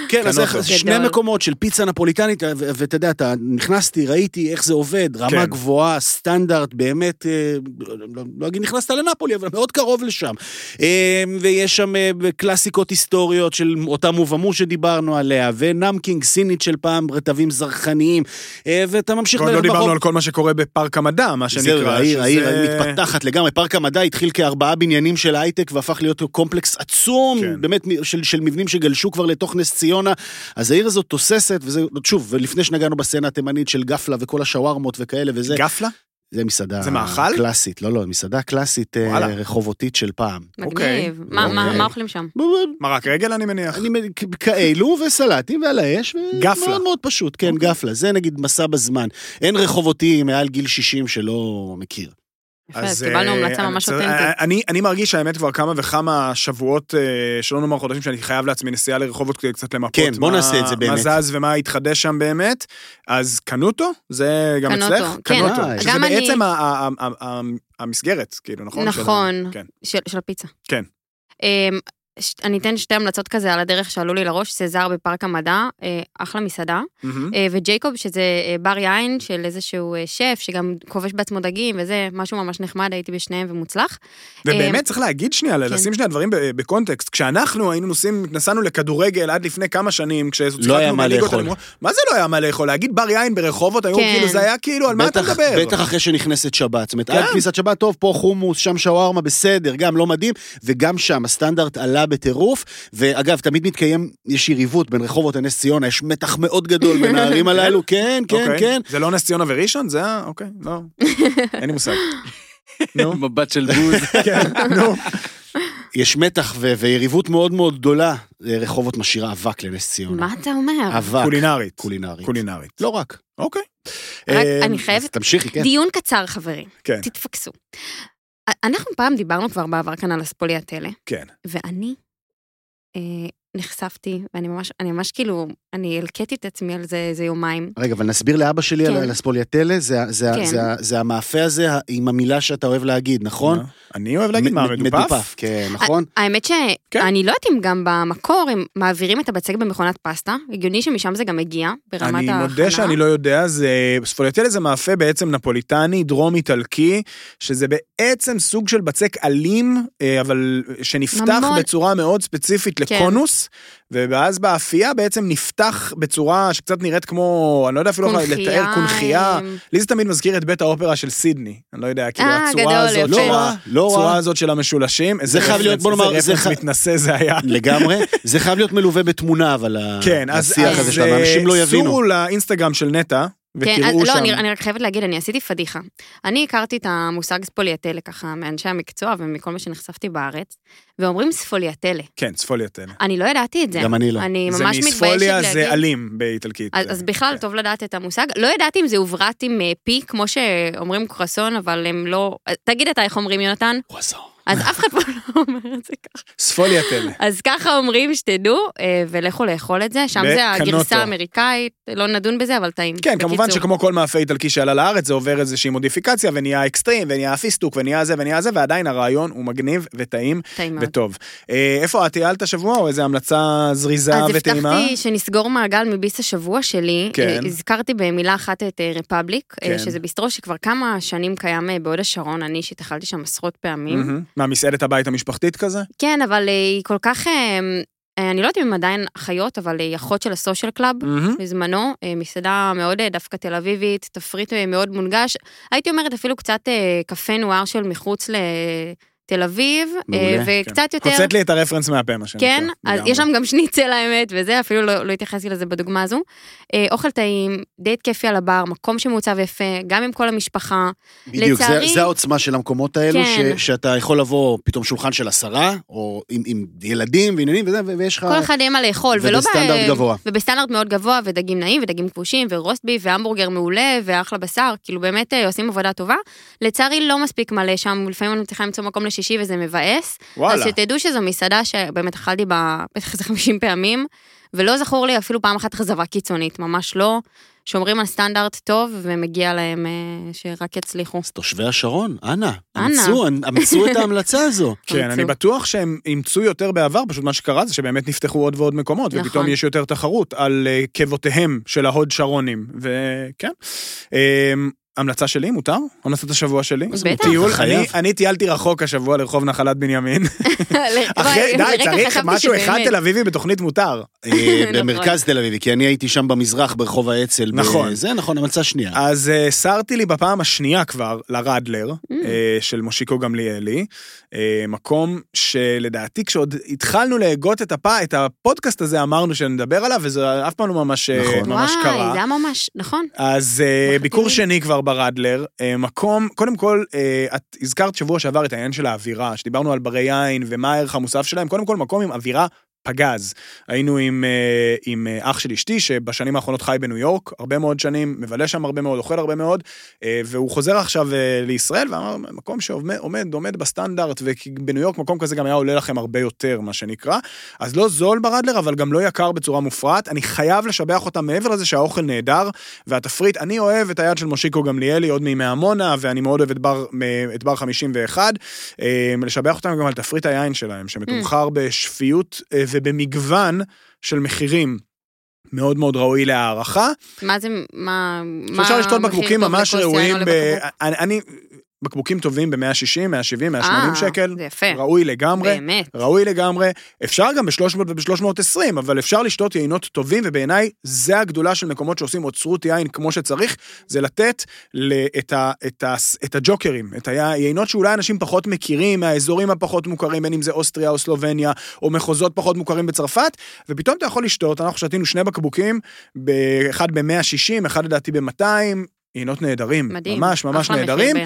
Speaker 1: כן, אז שני. מקומות של פיצה נפוליטנית, ואתה יודע, אתה נכנסתי, ראיתי איך זה עובד, רמה
Speaker 2: כן.
Speaker 1: גבוהה, סטנדרט, באמת, אה, לא- לא אגיד נכנסת לנפולי, אבל מאוד קרוב לשם. אה, ויש שם אה, קלאסיקות היסטוריות של אותה מובמו שדיברנו עליה, ונמקינג סינית של פעם, רטבים זרחניים, ואתה ממשיך
Speaker 2: לא
Speaker 1: ללכת
Speaker 2: דיברנו. על כל מה שקורה בפארק המדע, מה
Speaker 1: זהו,
Speaker 2: שנקרא.
Speaker 1: העיר, העיר
Speaker 2: שזה-
Speaker 1: מתפתחת לגמרי. פארק המדע התחיל כארבעה בניינים של הייטק והפך להיות קומפלקס עצום,
Speaker 2: כן.
Speaker 1: באמת של, של מבנים שגלשו כבר לתוך נס ציונה. אז העיר הזאת תוססת, וזה, שוב, ולפני שנגענו בסצנה התימנית של גפלה וכל השווארמות וכאלה וזה,
Speaker 2: גפלה?
Speaker 1: זה מסעדה
Speaker 2: זה מאכל?
Speaker 1: קלאסית, לא, לא, מסעדה קלאסית אה,
Speaker 2: וואלה.
Speaker 1: רחובותית של פעם.
Speaker 2: אוקיי.
Speaker 4: מגניב. מה- מה
Speaker 1: אוקיי.
Speaker 4: מה אוכלים שם?
Speaker 2: מרק רגל אני מניח.
Speaker 1: אני, כאלו וסלטים ועל האש.
Speaker 2: גפלה.
Speaker 1: מאוד מאוד פשוט, כן,
Speaker 2: אוקיי.
Speaker 1: גפלה. זה נגיד מסע בזמן. אין רחובותי מעל גיל 60 שלא מכיר.
Speaker 4: יפה, אז
Speaker 2: אה,
Speaker 4: קיבלנו המלצה
Speaker 2: אני
Speaker 4: ממש אותנטית.
Speaker 2: אני, אני מרגיש האמת כבר כמה וכמה שבועות, אה, שלא נאמר חודשים, שאני חייב לעצמי נסיעה לרחובות כדי קצת למפות
Speaker 1: כן, בוא
Speaker 2: מה-
Speaker 1: נעשה את זה באמת.
Speaker 2: מה זז ומה התחדש שם באמת. אז קנוטו, זה גם
Speaker 4: קנוטו,
Speaker 2: אצלך?
Speaker 4: כן.
Speaker 2: קנוטו.
Speaker 1: אה,
Speaker 2: שזה
Speaker 4: אני-
Speaker 2: בעצם ה- ה- ה- ה- המסגרת, כאילו, נכון?
Speaker 4: נכון.
Speaker 2: של כן.
Speaker 4: של של הפיצה.
Speaker 2: כן.
Speaker 4: ש- אני אתן שתי המלצות כזה על הדרך שעלו לי לראש, סזר בפארק המדע, אה, אחלה מסעדה. אה, וג'ייקוב, שזה אה, בר יין של איזשהו אה, שף, שגם כובש בעצמו דגים, וזה משהו ממש נחמד, הייתי בשניהם ומוצלח.
Speaker 2: ובאמת צריך להגיד שנייה,
Speaker 4: כן.
Speaker 2: לשים שנייה דברים ב- בקונטקסט. כשאנחנו היינו נוסעים, נסענו לכדורגל עד לפני כמה שנים, כששיחקנו
Speaker 1: היה מה לאכול.
Speaker 2: מה זה לא היה מה לאכול? להגיד בר יין ברחובות, היו
Speaker 4: כן.
Speaker 2: כאילו, זה היה כאילו, על מה אתה מדבר?
Speaker 1: בטח אחרי שנכנסת שבת. זאת אומרת, עד
Speaker 2: כן.
Speaker 1: כניסת שבת, טוב, פה חומוס, שם שווארמה, בסדר, גם לא מדהים, וגם שם הסטנדרט עלה בטירוף. ואגב, תמיד מתקיים, יש יריבות בין רחובות לנס ציונה, יש מתח מאוד גדול בין הערים [laughs] הללו, כן, כן,
Speaker 2: אוקיי.
Speaker 1: כן.
Speaker 2: זה לא נס ציונה וראשון? זה ה... אוקיי, לא. [laughs] אין לי מושג. [laughs] נו.
Speaker 5: מבט של בוז.
Speaker 2: כן, נו.
Speaker 1: יש מתח ו- ויריבות מאוד מאוד גדולה. אה, רחובות משאירה אבק לנס ציונה.
Speaker 4: מה אתה אומר?
Speaker 1: אבק.
Speaker 2: קולינרית.
Speaker 1: קולינרית.
Speaker 2: קולינרית.
Speaker 1: לא רק.
Speaker 2: אוקיי.
Speaker 4: רק
Speaker 2: אה,
Speaker 4: אני
Speaker 1: אז
Speaker 4: חייבת
Speaker 1: תמשיכי, כן.
Speaker 4: דיון קצר, חברים.
Speaker 2: כן.
Speaker 4: תתפקסו. אנחנו פעם דיברנו כבר בעבר כאן על הספוליאטלה,
Speaker 2: כן.
Speaker 4: ואני אה, נחשפתי, ואני ממש, אני ממש כאילו, אני הלקטתי את עצמי על זה איזה יומיים.
Speaker 1: רגע, אבל נסביר לאבא שלי
Speaker 4: כן.
Speaker 1: על הספוליאטלה, זה, זה,
Speaker 4: כן.
Speaker 1: זה, ה- זה המאפה הזה עם המילה שאתה אוהב להגיד, נכון?
Speaker 2: אני אוהב להגיד מה,
Speaker 1: מ- מ-
Speaker 2: מדופף?
Speaker 1: כן, נכון?
Speaker 4: האמת
Speaker 2: כן.
Speaker 4: שאני לא יודעת אם גם במקור הם מעבירים את הבצק במכונת פסטה, הגיוני שמשם זה גם מגיע, ברמת
Speaker 2: אני
Speaker 4: ההכנה.
Speaker 2: מודה שאני לא יודע, זה... ספוליאטלה זה מאפה בעצם נפוליטני, דרום איטלקי, שזה בעצם סוג של בצק אלים, אה, אבל שנפתח
Speaker 4: ממון.
Speaker 2: בצורה מאוד ספציפית
Speaker 4: כן.
Speaker 2: לקונוס, ואז באפייה בעצם נפתח בצורה שקצת נראית כמו, אני לא יודע אפילו איך לתאר קונכייה.
Speaker 4: אה,
Speaker 2: לי זה תמיד מזכיר את בית האופרה של סידני, אני לא יודע, כאילו
Speaker 4: אה,
Speaker 2: הצורה הזאת
Speaker 1: לא רע, לא
Speaker 2: הצורה
Speaker 1: רע.
Speaker 2: הזאת של המשולשים. איזה
Speaker 1: חייב להיות, בוא נאמר,
Speaker 2: איזה
Speaker 1: זה
Speaker 2: רפרנס
Speaker 1: ח-
Speaker 2: מתנשא זה היה. [laughs]
Speaker 1: לגמרי. זה חייב להיות מלווה בתמונה, אבל
Speaker 2: כן, אז
Speaker 1: השיח הזה
Speaker 2: אז,
Speaker 1: שלנו, אנשים לא
Speaker 2: אה,
Speaker 1: יבינו.
Speaker 2: סורו לאינסטגרם של נטע,
Speaker 4: כן, אז
Speaker 2: שם.
Speaker 4: לא, אני, אני רק חייבת להגיד, אני עשיתי פדיחה. אני הכרתי את המושג ספוליאטלה ככה מאנשי המקצוע ומכל מה שנחשפתי בארץ, ואומרים ספוליאטלה.
Speaker 2: כן, ספוליאטלה.
Speaker 4: אני לא ידעתי את זה.
Speaker 1: גם אני לא.
Speaker 4: אני
Speaker 2: זה
Speaker 4: ממש מתביישת
Speaker 2: מספוליה
Speaker 4: להגיד.
Speaker 2: זה אלים באיטלקית.
Speaker 4: אז, אז בכלל
Speaker 2: כן.
Speaker 4: טוב לדעת את המושג. לא ידעתי אם זה עוברת עם אה, פי, כמו שאומרים קרסון, אבל הם לא... תגיד אתה איך אומרים, יונתן?
Speaker 1: וואזו.
Speaker 4: אז אף אחד פה לא אומר את זה ככה.
Speaker 2: ספוליאטלה.
Speaker 4: אז ככה אומרים, שתדעו, אה, ולכו לאכול את זה. שם זה. הגרסה האמריקאית, לא נדון בזה, אבל טעים.
Speaker 2: כן, כמובן. שכמו כל מאפה איטלקי שעלה לארץ, זה עובר איזושהי מודיפיקציה, ונהיה אקסטרים, ונהיה פיסטוק, ונהיה זה ונהיה זה, ועדיין הרעיון הוא מגניב וטעים. וטוב. אה, איפה את טיילת השבוע, או איזה המלצה זריזה
Speaker 4: אז
Speaker 2: וטעימה?
Speaker 4: הבטחתי שנסגור מעגל מביס השבוע שלי.
Speaker 2: כן.
Speaker 4: אה, הזכרתי במילה אחת את רפבליק,
Speaker 2: כן.
Speaker 4: שזה ביסטרו שכבר כמה שנים קיים בהוד השרון, אני אישית אכלתי שם עשרות פעמים.
Speaker 2: מה, מסעדת הבית המשפחתית כזה?
Speaker 4: כן, אבל אה, היא כל כך... אה, אה, אני לא יודעת אם הם עדיין אחיות, אבל היא אחות של הסושיאל קלאב.
Speaker 2: מהמם.
Speaker 4: בזמנו, מסעדה מאוד דווקא תל אביבית, תפריט מאוד מונגש. הייתי אומרת אפילו קצת קפה נואר של מחוץ תל אביב,
Speaker 1: מעולה,
Speaker 4: אה, וקצת יותר...
Speaker 2: הוצאת לי את הרפרנס מהפה, מה שנקרא.
Speaker 4: כן, אז
Speaker 2: לגמרי.
Speaker 4: יש שם גם שניצל האמת, וזה, אפילו לא, לא התייחסתי לזה בדוגמה הזו. אה, אוכל טעים, דייט כיפי על הבר, מקום שמעוצב יפה, גם עם כל המשפחה.
Speaker 1: בדיוק, זה,
Speaker 4: לצערי-
Speaker 1: זה העוצמה של המקומות האלו,
Speaker 4: כן.
Speaker 1: ש, שאתה יכול לבוא פתאום שולחן של עשרה, או עם, עם ילדים ועניינים וזה, ויש לך...
Speaker 4: כל אחד יהיה מה לאכול, ולא... ב-
Speaker 1: ובסטנדרט גבוה.
Speaker 4: ובסטנדרט מאוד גבוה, ודגים נעים, ודגים כבושים, ורוסט ביף, והמבורגר מעולה, ואחלה בשר, כאילו באמת אה, עושים עבודה טובה. לצערי לא מספיק מלא שם, לפעמים אני מצליחה למצוא מקום לשישי וזה מבאס.
Speaker 2: וואלה.
Speaker 4: אז שתדעו שזו מסעדה שבאמת אכלתי בה בטח איזה 50 פעמים, ולא זכור לי אפילו פעם אחת אכזבה קיצונית, ממש לא. שומרים על סטנדרט טוב, ומגיע להם אה, שרק יצליחו.
Speaker 1: אז תושבי השרון, אנא. אמצו, אמצו את ההמלצה הזו. [laughs]
Speaker 2: כן, אני. בטוח שהם אימצו יותר בעבר, פשוט מה שקרה זה שבאמת נפתחו עוד ועוד מקומות,
Speaker 4: נכון.
Speaker 2: ופתאום יש יותר תחרות על אה, קבותיהם של ההוד שרונים, וכן. אמ, המלצה שלי, מותר? המלצת השבוע שלי?
Speaker 4: בטח.
Speaker 2: טיול,
Speaker 1: חייב.
Speaker 2: אני- אני טיילתי רחוק השבוע לרחוב נחלת בנימין. [laughs] אחרי, די, צריך משהו אחד. תל אביבי בתוכנית מותר.
Speaker 1: אה, [laughs]
Speaker 4: נכון.
Speaker 1: במרכז תל אביבי, כי אני הייתי שם במזרח, ברחוב האצ"ל.
Speaker 2: נכון.
Speaker 1: זה נכון, המלצה שנייה.
Speaker 2: אז אה, סרתי לי בפעם השנייה כבר לרדלר,
Speaker 4: Mm.
Speaker 2: אה, של מושיקו גמליאלי, מקום שלדעתי כשעוד התחלנו להגות את, הפ... את הפודקאסט הזה אמרנו שנדבר עליו, וזה אף פעם לא ממש,
Speaker 1: נכון.
Speaker 2: ממש קרה.
Speaker 4: וואי, זה היה ממש, נכון.
Speaker 2: אז ביקור. שני כבר ברדלר, אה, מקום, קודם כל, אה, את הזכרת שבוע שעבר את העניין של האווירה, שדיברנו על ברי יין ומה הערך המוסף שלהם, קודם כל מקום עם אווירה פגז. היינו עם, אה, עם אה, אח של אשתי, שבשנים האחרונות חי בניו יורק, הרבה מאוד שנים, מבלה שם הרבה מאוד, אוכל הרבה מאוד, אה, והוא חוזר עכשיו לישראל, ואמר, מקום שעומד עומד, בסטנדרט, ובניו יורק מקום כזה גם היה עולה לכם הרבה יותר, מה שנקרא. אז לא זול ברדלר, אבל גם לא יקר בצורה מופרעת. אני חייב לשבח אותם מעבר לזה שהאוכל נהדר, והתפריט, אני אוהב את היד של מושיקו גמליאלי עוד מימי עמונה, ואני מאוד אוהב את בר, את בר 51. אה, לשבח אותם גם על תפריט היין שלהם, שמתומחר בשפיות אה, ובמגוון של מחירים. מאוד מאוד ראוי להערכה.
Speaker 4: מה זה, מה...
Speaker 2: שאפשר לשתות בקבוקים ממש ראויים,
Speaker 4: או
Speaker 2: ב... אני, בקבוקים טובים ב-160, 170, 180
Speaker 4: אה,
Speaker 2: שקל,
Speaker 4: זה יפה.
Speaker 2: ראוי לגמרי.
Speaker 4: באמת.
Speaker 2: ראוי לגמרי, אפשר גם ב-300 וב-320, אבל אפשר לשתות יינות טובים, ובעיניי זה הגדולה של מקומות שעושים אוצרות יין כמו שצריך, זה לתת ל- את, ה- את, ה- את הג'וקרים, את היינות שאולי אנשים פחות מכירים, מהאזורים הפחות מוכרים, בין אם זה אוסטריה או סלובניה, או מחוזות פחות מוכרים בצרפת, ופתאום אתה יכול לשתות, אנחנו שתינו שני בקבוקים, אחד ב-160, אחד לדעתי ב-200, יינות נהדרים,
Speaker 4: מדהים.
Speaker 2: ממש ממש נהדרים.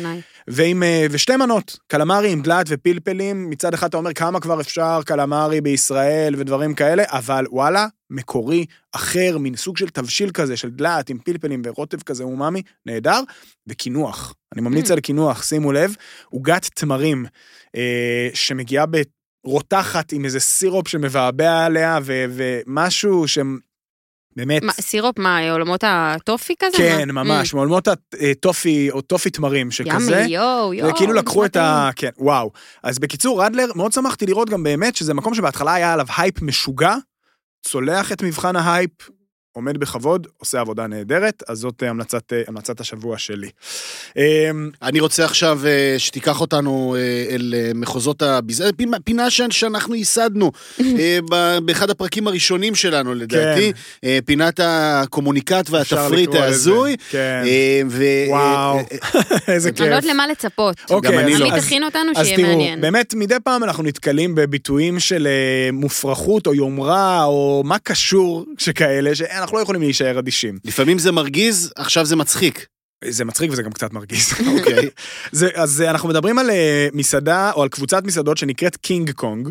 Speaker 2: ועם, אה, ושתי מנות, קלמרי עם דלעת ופלפלים, מצד אחד אתה אומר כמה כבר אפשר קלמרי בישראל ודברים כאלה, אבל וואלה, מקורי, אחר, מין סוג של תבשיל כזה, של דלעת עם פלפלים ורוטב כזה אומאמי, נהדר, וקינוח. אני ממליץ
Speaker 4: Mm.
Speaker 2: על קינוח, שימו לב, עוגת תמרים, אה, שמגיעה ברותחת עם איזה סירופ שמבעבע עליה, ו, ומשהו שבאמת...
Speaker 4: מה, סירופ, מה, עולמות הטופי כזה?
Speaker 2: כן,
Speaker 4: מה?
Speaker 2: ממש, מעולמות הטופי או טופי תמרים שכזה.
Speaker 4: yummy, יואו, יואו.
Speaker 2: וכאילו לקחו את ה... כן, וואו. אז בקיצור, רדלר, מאוד שמחתי לראות גם באמת שזה מקום שבהתחלה היה עליו הייפ משוגע, צולח את מבחן ההייפ, עומד בכבוד, עושה עבודה נהדרת, אז זאת אה, המלצת, אה, המלצת השבוע שלי. אמ,
Speaker 1: אני רוצה עכשיו אה, שתיקח אותנו אל מחוזות הביזאר, פינה- שאנחנו ייסדנו [laughs] באחד הפרקים הראשונים שלנו לדעתי, אה, פינת הקומוניקט
Speaker 2: כן.
Speaker 1: והתפריט. ההזוי.
Speaker 2: כן,
Speaker 1: ו-
Speaker 2: וואו. [laughs] איזה
Speaker 4: אני לא יודעת
Speaker 2: כיף.
Speaker 4: למה לצפות.
Speaker 2: אוקיי,
Speaker 1: גם אני
Speaker 2: אז-
Speaker 1: לא.
Speaker 4: עמית
Speaker 2: אז-
Speaker 4: תכין אותנו
Speaker 2: אז
Speaker 4: שיהיה
Speaker 2: תראו,
Speaker 4: מעניין.
Speaker 2: באמת, מדי פעם אנחנו נתקלים בביטויים של מופרכות או יומרה, או מה קשור שכאלה, שאנחנו לא יכולים להישאר אדישים.
Speaker 1: לפעמים זה מרגיז, עכשיו זה מצחיק.
Speaker 2: זה מצחיק וזה גם קצת מרגיז. [laughs]
Speaker 1: אוקיי. [laughs]
Speaker 2: זה, אז אה, אנחנו מדברים על אה, מסעדה, או על קבוצת מסעדות שנקראת קינג קונג.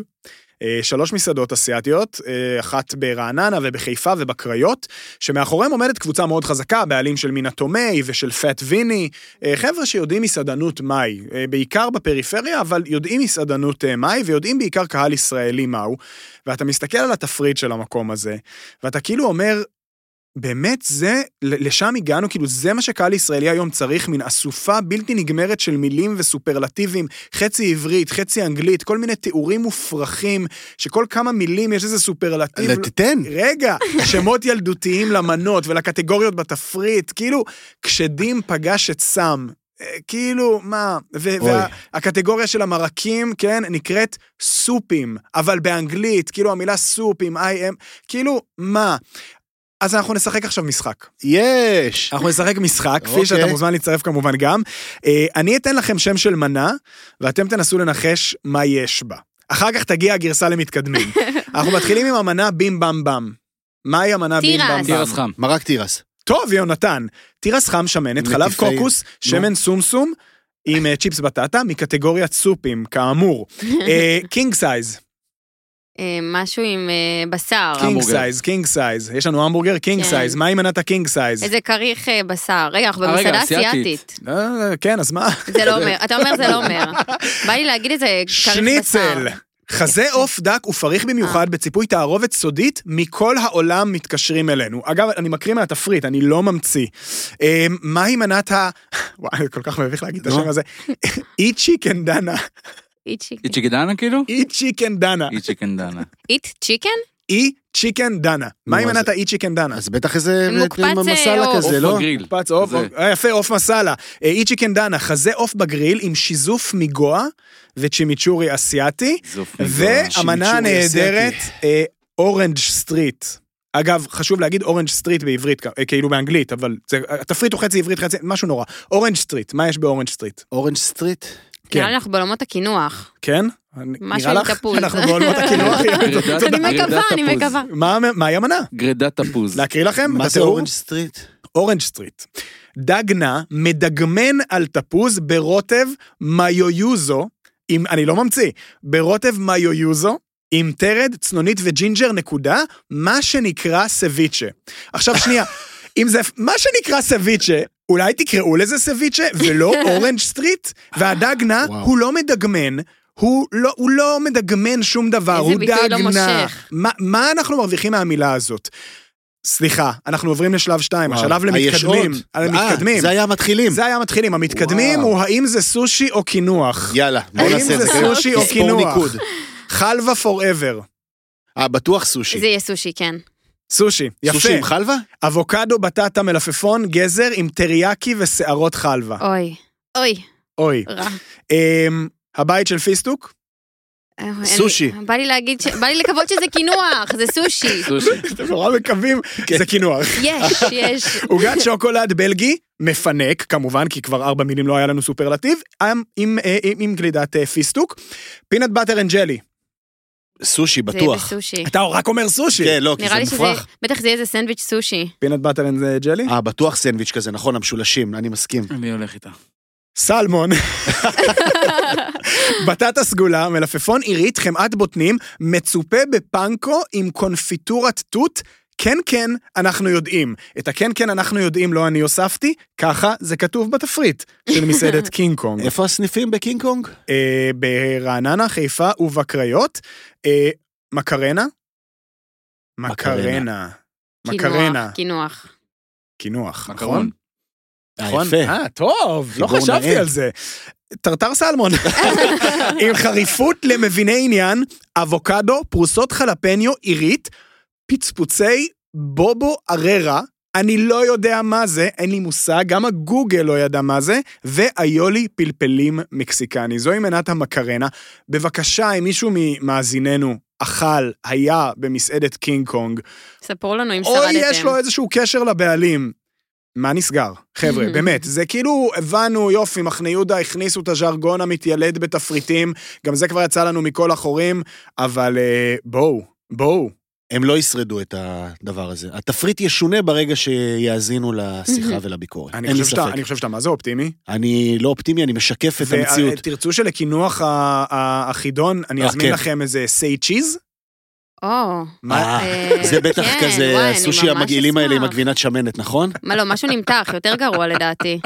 Speaker 2: אה, שלוש מסעדות אסיאתיות, אחת ברעננה ובחיפה ובקריות, שמאחוריהם עומדת קבוצה מאוד חזקה, בעלים של מינה תומי ושל פט ויני, חבר'ה שיודעים מסעדנות מהי, בעיקר בפריפריה, אבל יודעים מסעדנות מהי, ויודעים בעיקר קהל ישראלי מהו, ואתה מסתכל על התפריט של המקום הזה, ואתה כאילו אומר, באמת זה, לשם הגענו, כאילו זה מה שקהל ישראלי היום צריך, מין אסופה בלתי נגמרת של מילים וסופרלטיבים, חצי עברית, חצי אנגלית, כל מיני תיאורים מופרכים, שכל כמה מילים יש איזה סופרלטיב.
Speaker 1: תתן.
Speaker 2: רגע, שמות ילדותיים למנות ולקטגוריות בתפריט, כאילו, כשדים פגש את סם. אה, כאילו, מה. והקטגוריה של המרקים, כן, נקראת סופים, אבל באנגלית, כאילו המילה סופ עם IM, כאילו, מה? אז אנחנו נשחק עכשיו משחק.
Speaker 1: יש!
Speaker 2: אנחנו נשחק משחק, כפי
Speaker 1: אוקיי.
Speaker 2: שאתה מוזמן להצטרף כמובן גם. אה, אני אתן לכם שם של מנה, ואתם תנסו לנחש מה יש בה. אחר כך תגיע הגרסה למתקדמים. [laughs] אנחנו מתחילים עם המנה בים במ במ. מהי המנה בים
Speaker 4: תירס.
Speaker 2: במ במ?
Speaker 5: תירס חם.
Speaker 1: מרק תירס.
Speaker 2: טוב, יונתן. תירס חם שמנת, חלב. קוקוס, שמן סומסום, עם אה, צ'יפס בטטה, מקטגוריית סופים, כאמור. king [laughs] size,
Speaker 4: אה, משהו עם אה, בשר.
Speaker 2: קינג. סייז, קינג סייז. יש לנו המבורגר king
Speaker 4: כן.
Speaker 2: size, מהי מנת ה king size?
Speaker 4: איזה כריך אה, בשר. רגע, אנחנו
Speaker 5: אה,
Speaker 4: במסעדה
Speaker 5: אסיאתית.
Speaker 2: אה, כן, אז מה?
Speaker 4: זה לא אומר, אתה אומר זה לא אומר. [laughs] בא לי להגיד איזה כריך בשר.
Speaker 2: שניצל. חזה [laughs] עוף דק ופריך במיוחד בציפוי תערובת סודית, מכל העולם מתקשרים אלינו. אגב, אני מקריא מהתפריט, אני לא ממציא. אה, מהי מנת ה... [laughs] וואי, כל כך מביך להגיד את. השם הזה. אי צ'יקן דנה.
Speaker 4: איט
Speaker 5: איצ'יקדנה כאילו?
Speaker 2: אי צ'יקן דנה.
Speaker 5: איצ'יקן דנה.
Speaker 4: צ'יקן?
Speaker 2: אי צ'יקן דנה. מהי
Speaker 1: נו, אז-
Speaker 2: מנת האי צ'יקן דנה?
Speaker 1: אז בטח איזה
Speaker 4: מוקפץ, אה,
Speaker 1: כזה,
Speaker 5: עוף
Speaker 1: לא?
Speaker 5: בגריל.
Speaker 2: מקפץ עוף,
Speaker 5: זה.
Speaker 2: אה, יפה, עוף מסאלה. אה, אי צ'יקן דנה, חזה עוף בגריל עם שיזוף מגואה וצ'ימיצ'ורי אסיאתי. והמנה הנהדרת. Orange Street. אגב, חשוב להגיד Orange Street בעברית, אה, כאילו באנגלית, אבל התפריט הוא חצי עברית, חצי, משהו נורא. Orange Street, מה יש ב Orange
Speaker 1: Street? Orange Street?
Speaker 2: כן.
Speaker 4: נראה לי אנחנו בעולמות הקינוח.
Speaker 2: כן?
Speaker 4: משהו
Speaker 2: נראה
Speaker 4: עם
Speaker 2: לך?
Speaker 4: תפוז.
Speaker 2: אנחנו בעולמות הקינוח. [laughs]
Speaker 4: אני מקווה, אני. מקווה.
Speaker 2: מה מהי המנה?
Speaker 5: גרידת תפוז.
Speaker 2: להקריא לכם?
Speaker 1: מה זה? Orange Street?
Speaker 2: Orange Street. דג נא מדגמן על תפוז ברוטב מיויוזו, עם, אני לא ממציא, ברוטב מיויוזו, עם תרד, צנונית וג'ינג'ר נקודה, מה שנקרא סביצ'ה. עכשיו שנייה, [laughs] אם זה מה שנקרא סביצ'ה, אולי תקראו לזה סביצ'ה ולא [laughs] Orange Street? והדג נא,
Speaker 1: וואו.
Speaker 2: הוא לא מדגמן. הוא לא, הוא לא מדגמן שום דבר,
Speaker 4: איזה
Speaker 2: הוא
Speaker 4: ביטוי
Speaker 2: דג
Speaker 4: לא
Speaker 2: נא.
Speaker 4: מושך.
Speaker 2: מה, מה אנחנו מרוויחים מהמילה הזאת? סליחה, אנחנו עוברים לשלב שתיים,
Speaker 1: וואו.
Speaker 2: השלב
Speaker 1: אה,
Speaker 2: למתקדמים. המתקדמים.
Speaker 1: אה, זה היה המתחילים.
Speaker 2: זה היה המתחילים. המתקדמים
Speaker 1: וואו.
Speaker 2: הוא האם זה סושי או קינוח.
Speaker 1: יאללה, בוא
Speaker 2: האם
Speaker 1: נעשה את
Speaker 2: זה
Speaker 1: זה.
Speaker 2: סושי או קינוח? חלבה forever.
Speaker 1: אה, בטוח סושי.
Speaker 4: זה יהיה סושי, כן.
Speaker 2: סושי, יפה.
Speaker 1: סושי עם חלבה?
Speaker 2: אבוקדו, בטטה, מלפפון, גזר עם טריאקי ושערות חלבה.
Speaker 4: אוי. אוי,
Speaker 2: אוי.
Speaker 4: רע.
Speaker 2: אמ, הבית של פיסטוק?
Speaker 4: אה, אין לי-
Speaker 1: סושי.
Speaker 4: בא לי להגיד, ש- בא לי לקוות שזה קינוח, זה סושי. [laughs]
Speaker 5: סושי.
Speaker 2: אתם נורא מקווים,
Speaker 1: כן.
Speaker 2: זה קינוח.
Speaker 4: יש, יש. [laughs]
Speaker 2: עוגת שוקולד בלגי, מפנק, כמובן, כי כבר ארבע מילים לא היה לנו סופרלטיב, עם, עם, אה, עם, עם גלידת אה, פיסטוק. Peanut butter and jelly.
Speaker 1: סושי,
Speaker 4: זה
Speaker 1: בטוח.
Speaker 4: בסושי.
Speaker 2: אתה רק אומר סושי.
Speaker 1: כן, לא, כי
Speaker 4: נראה
Speaker 1: זה
Speaker 4: לי שזה,
Speaker 1: מופרך.
Speaker 4: בטח זה יהיה איזה סנדוויץ' סושי.
Speaker 2: Peanut butter and jelly?
Speaker 1: אה, בטוח סנדוויץ' כזה, נכון, המשולשים, אני מסכים.
Speaker 5: אני הולך איתה.
Speaker 2: סלמון. בטטה סגולה, מלפפון עירית, חמאת בוטנים, מצופה בפנקו עם קונפיטורת תות. כן, כן, אנחנו יודעים. את הכן, כן, אנחנו יודעים, לא אני הוספתי, ככה זה כתוב בתפריט של מסעדת [laughs] קינג קונג.
Speaker 1: איפה הסניפים בקינג קונג?
Speaker 2: אה, ברעננה, חיפה ובקריות. אה, מקרנה? מקרנה. מקרנה.
Speaker 4: קינוח, קינוח.
Speaker 2: נכון?
Speaker 5: מקרון.
Speaker 1: אה,
Speaker 2: נכון?
Speaker 1: יפה.
Speaker 2: אה, טוב, לא חשבתי
Speaker 1: נאה.
Speaker 2: על זה. טרטר סלמון. [laughs] עם חריפות למביני עניין, אבוקדו, פרוסות חלפניו עירית, פצפוצי בובו אררה, אני לא יודע מה זה, אין לי מושג, גם הגוגל לא ידע מה זה, ואיולי פלפלים מקסיקני. זוהי מנת המקרנה. בבקשה, אם מישהו ממאזיננו אכל, היה במסעדת קינג קונג,
Speaker 4: ספרו לנו אם
Speaker 2: או
Speaker 4: שרדתם.
Speaker 2: יש לו איזשהו קשר לבעלים. מה נסגר? חבר'ה, [laughs] באמת, זה כאילו, הבנו, יופי, מחנה יהודה הכניסו את הז'רגון המתיילד בתפריטים, גם זה כבר יצא לנו מכל החורים, אבל אה, בואו, בואו.
Speaker 1: הם לא ישרדו את הדבר הזה. התפריט ישונה ברגע שיאזינו לשיחה ולביקורת.
Speaker 2: אני
Speaker 1: אין לי
Speaker 2: חושב שאתה-
Speaker 1: ספק.
Speaker 2: אני חושב שאתה מה זה אופטימי.
Speaker 1: אני לא אופטימי, אני משקף את המציאות.
Speaker 2: ותרצו שלקינוח ה- ה- החידון, אני
Speaker 1: אה,
Speaker 2: אזמין
Speaker 1: כן.
Speaker 2: לכם איזה סי צ'יז?
Speaker 4: או,
Speaker 2: מה?
Speaker 1: אה, זה בטח
Speaker 4: כן,
Speaker 1: כזה הסושי
Speaker 4: ממש
Speaker 1: המגעילים האלה עם. הגבינת שמנת, נכון?
Speaker 4: מה לא, משהו נמתח, יותר גרוע לדעתי.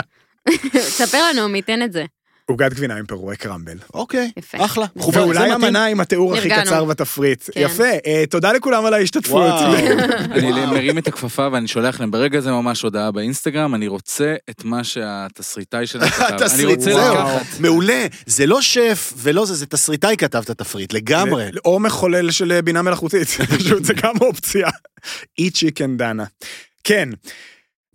Speaker 4: [laughs] ספר לנו, מי ייתן את זה.
Speaker 2: עוגת גבינה עם פירועי קרמבל.
Speaker 1: אוקיי,
Speaker 4: יפה.
Speaker 1: אחלה. זה
Speaker 2: ואולי
Speaker 1: מתאים.
Speaker 2: המנה עם התיאור הכי. קצר בתפריט.
Speaker 4: כן.
Speaker 2: יפה, אה, תודה לכולם על ההשתתפות. [laughs]
Speaker 5: אני מרים את הכפפה ואני שולח להם ברגע זה ממש הודעה באינסטגרם, אני רוצה את מה שהתסריטאי שלהם כתב. אני
Speaker 1: התסריט,
Speaker 5: רוצה
Speaker 1: זהו.
Speaker 5: לקחת.
Speaker 1: מעולה. זה לא שף ולא זה, זה תסריטאי כתב את התפריט, לגמרי.
Speaker 2: או מחולל של בינה מלאכותית, [laughs] פשוט זה גם אופציה. אי צ'יקן דנה. כן.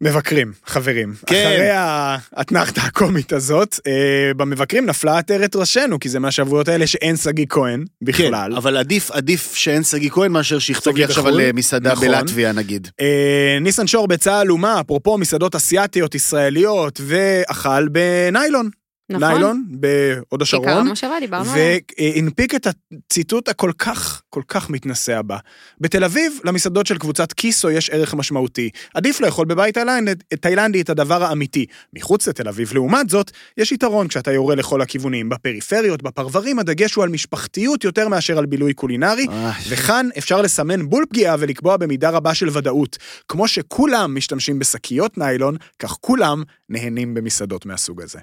Speaker 2: מבקרים, חברים.
Speaker 1: כן.
Speaker 2: אחרי האתנחתא הקומית הזאת, אה, במבקרים נפלה עטרת ראשנו, כי זה מהשבועות האלה שאין שגיא כהן בכלל.
Speaker 1: כן, אבל עדיף, עדיף שאין שגיא כהן מאשר שיכתוב לי עכשיו
Speaker 2: בחו"ל?
Speaker 1: על אה, מסעדה
Speaker 2: נכון.
Speaker 1: בלטביה נגיד.
Speaker 2: אה, ניסן שור ביצעה אלומה, אפרופו מסעדות אסיאתיות ישראליות, ואכל בניילון.
Speaker 4: נכון.
Speaker 2: ניילון, בהוד
Speaker 4: כיכר
Speaker 2: השרון.
Speaker 4: המושבה, דיברנו עליו.
Speaker 2: והנפיק את הציטוט הכל כך, כל כך מתנשא הבא. בתל אביב, למסעדות של קבוצת קיסו יש ערך משמעותי. עדיף לאכול בבית תאילנד- תאילנדי את הדבר האמיתי. מחוץ לתל אביב, לעומת זאת, יש יתרון כשאתה יורה לכל הכיוונים. בפריפריות, בפרברים, הדגש הוא על משפחתיות יותר מאשר על בילוי קולינרי, וכאן אפשר לסמן בול פגיעה ולקבוע במידה רבה של ודאות. כמו שכולם משתמשים בשקיות ניילון, כך כולם נהנים במסעדות מהסוג הזה.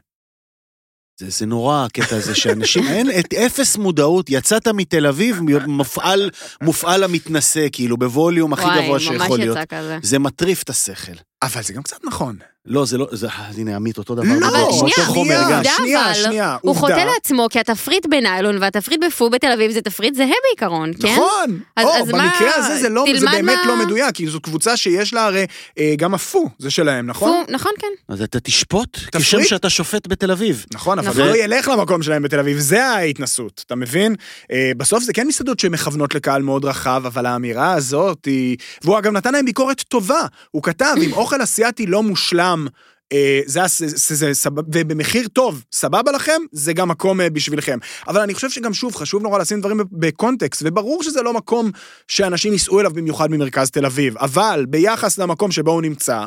Speaker 1: זה, זה נורא הקטע הזה שאנשים, אין, את אפס מודעות, יצאת מתל אביב, מופעל, מופעל המתנשא, כאילו, בווליום הכי
Speaker 4: וואי,
Speaker 1: גבוה שיכול
Speaker 4: ממש
Speaker 1: להיות.
Speaker 4: יצא כזה.
Speaker 1: זה מטריף את השכל.
Speaker 2: אבל זה גם קצת נכון.
Speaker 1: לא, זה לא, זה, אה, הנה, עמית, אותו דבר.
Speaker 2: לא,
Speaker 4: אבל
Speaker 1: עם
Speaker 4: שנייה. עובדה
Speaker 2: שנייה,
Speaker 4: אבל,
Speaker 2: שנייה,
Speaker 4: הוא
Speaker 2: עובדה.
Speaker 4: חוטא לעצמו, כי התפריט בניילון והתפריט בפו בתל אביב זה תפריט זהה בעיקרון, כן?
Speaker 2: נכון,
Speaker 4: אז-
Speaker 2: או,
Speaker 4: אז מה-
Speaker 2: במקרה הזה זה, לא, זה באמת
Speaker 4: מה-
Speaker 2: לא מדויק, כי זו קבוצה שיש לה הרי אה, גם הפו, זה שלהם, נכון?
Speaker 4: פו, נכון, כן.
Speaker 1: אז אתה תשפוט כשם
Speaker 2: תפריט?
Speaker 1: שאתה שופט בתל אביב.
Speaker 2: נכון, אבל
Speaker 4: נכון.
Speaker 2: לא ילך למקום שלהם בתל אביב, זה ההתנסות, אתה מבין? אה, בסוף זה כן מסעדות שמכוונות לקהל מאוד רחב, אבל האמירה הזאת היא... והוא אגב נתן להם ביקורת טובה, הוא כתב, אם [laughs] אוכל אסיאתי לא מושלם, אה, זה, הס- זה, זה, סבב, ובמחיר טוב, סבבה לכם, זה גם מקום אה, בשבילכם. אבל אני חושב שגם שוב, חשוב נורא לשים דברים בקונטקסט, וברור שזה לא מקום שאנשים ייסעו אליו במיוחד ממרכז תל אביב, אבל ביחס למקום שבו הוא נמצא,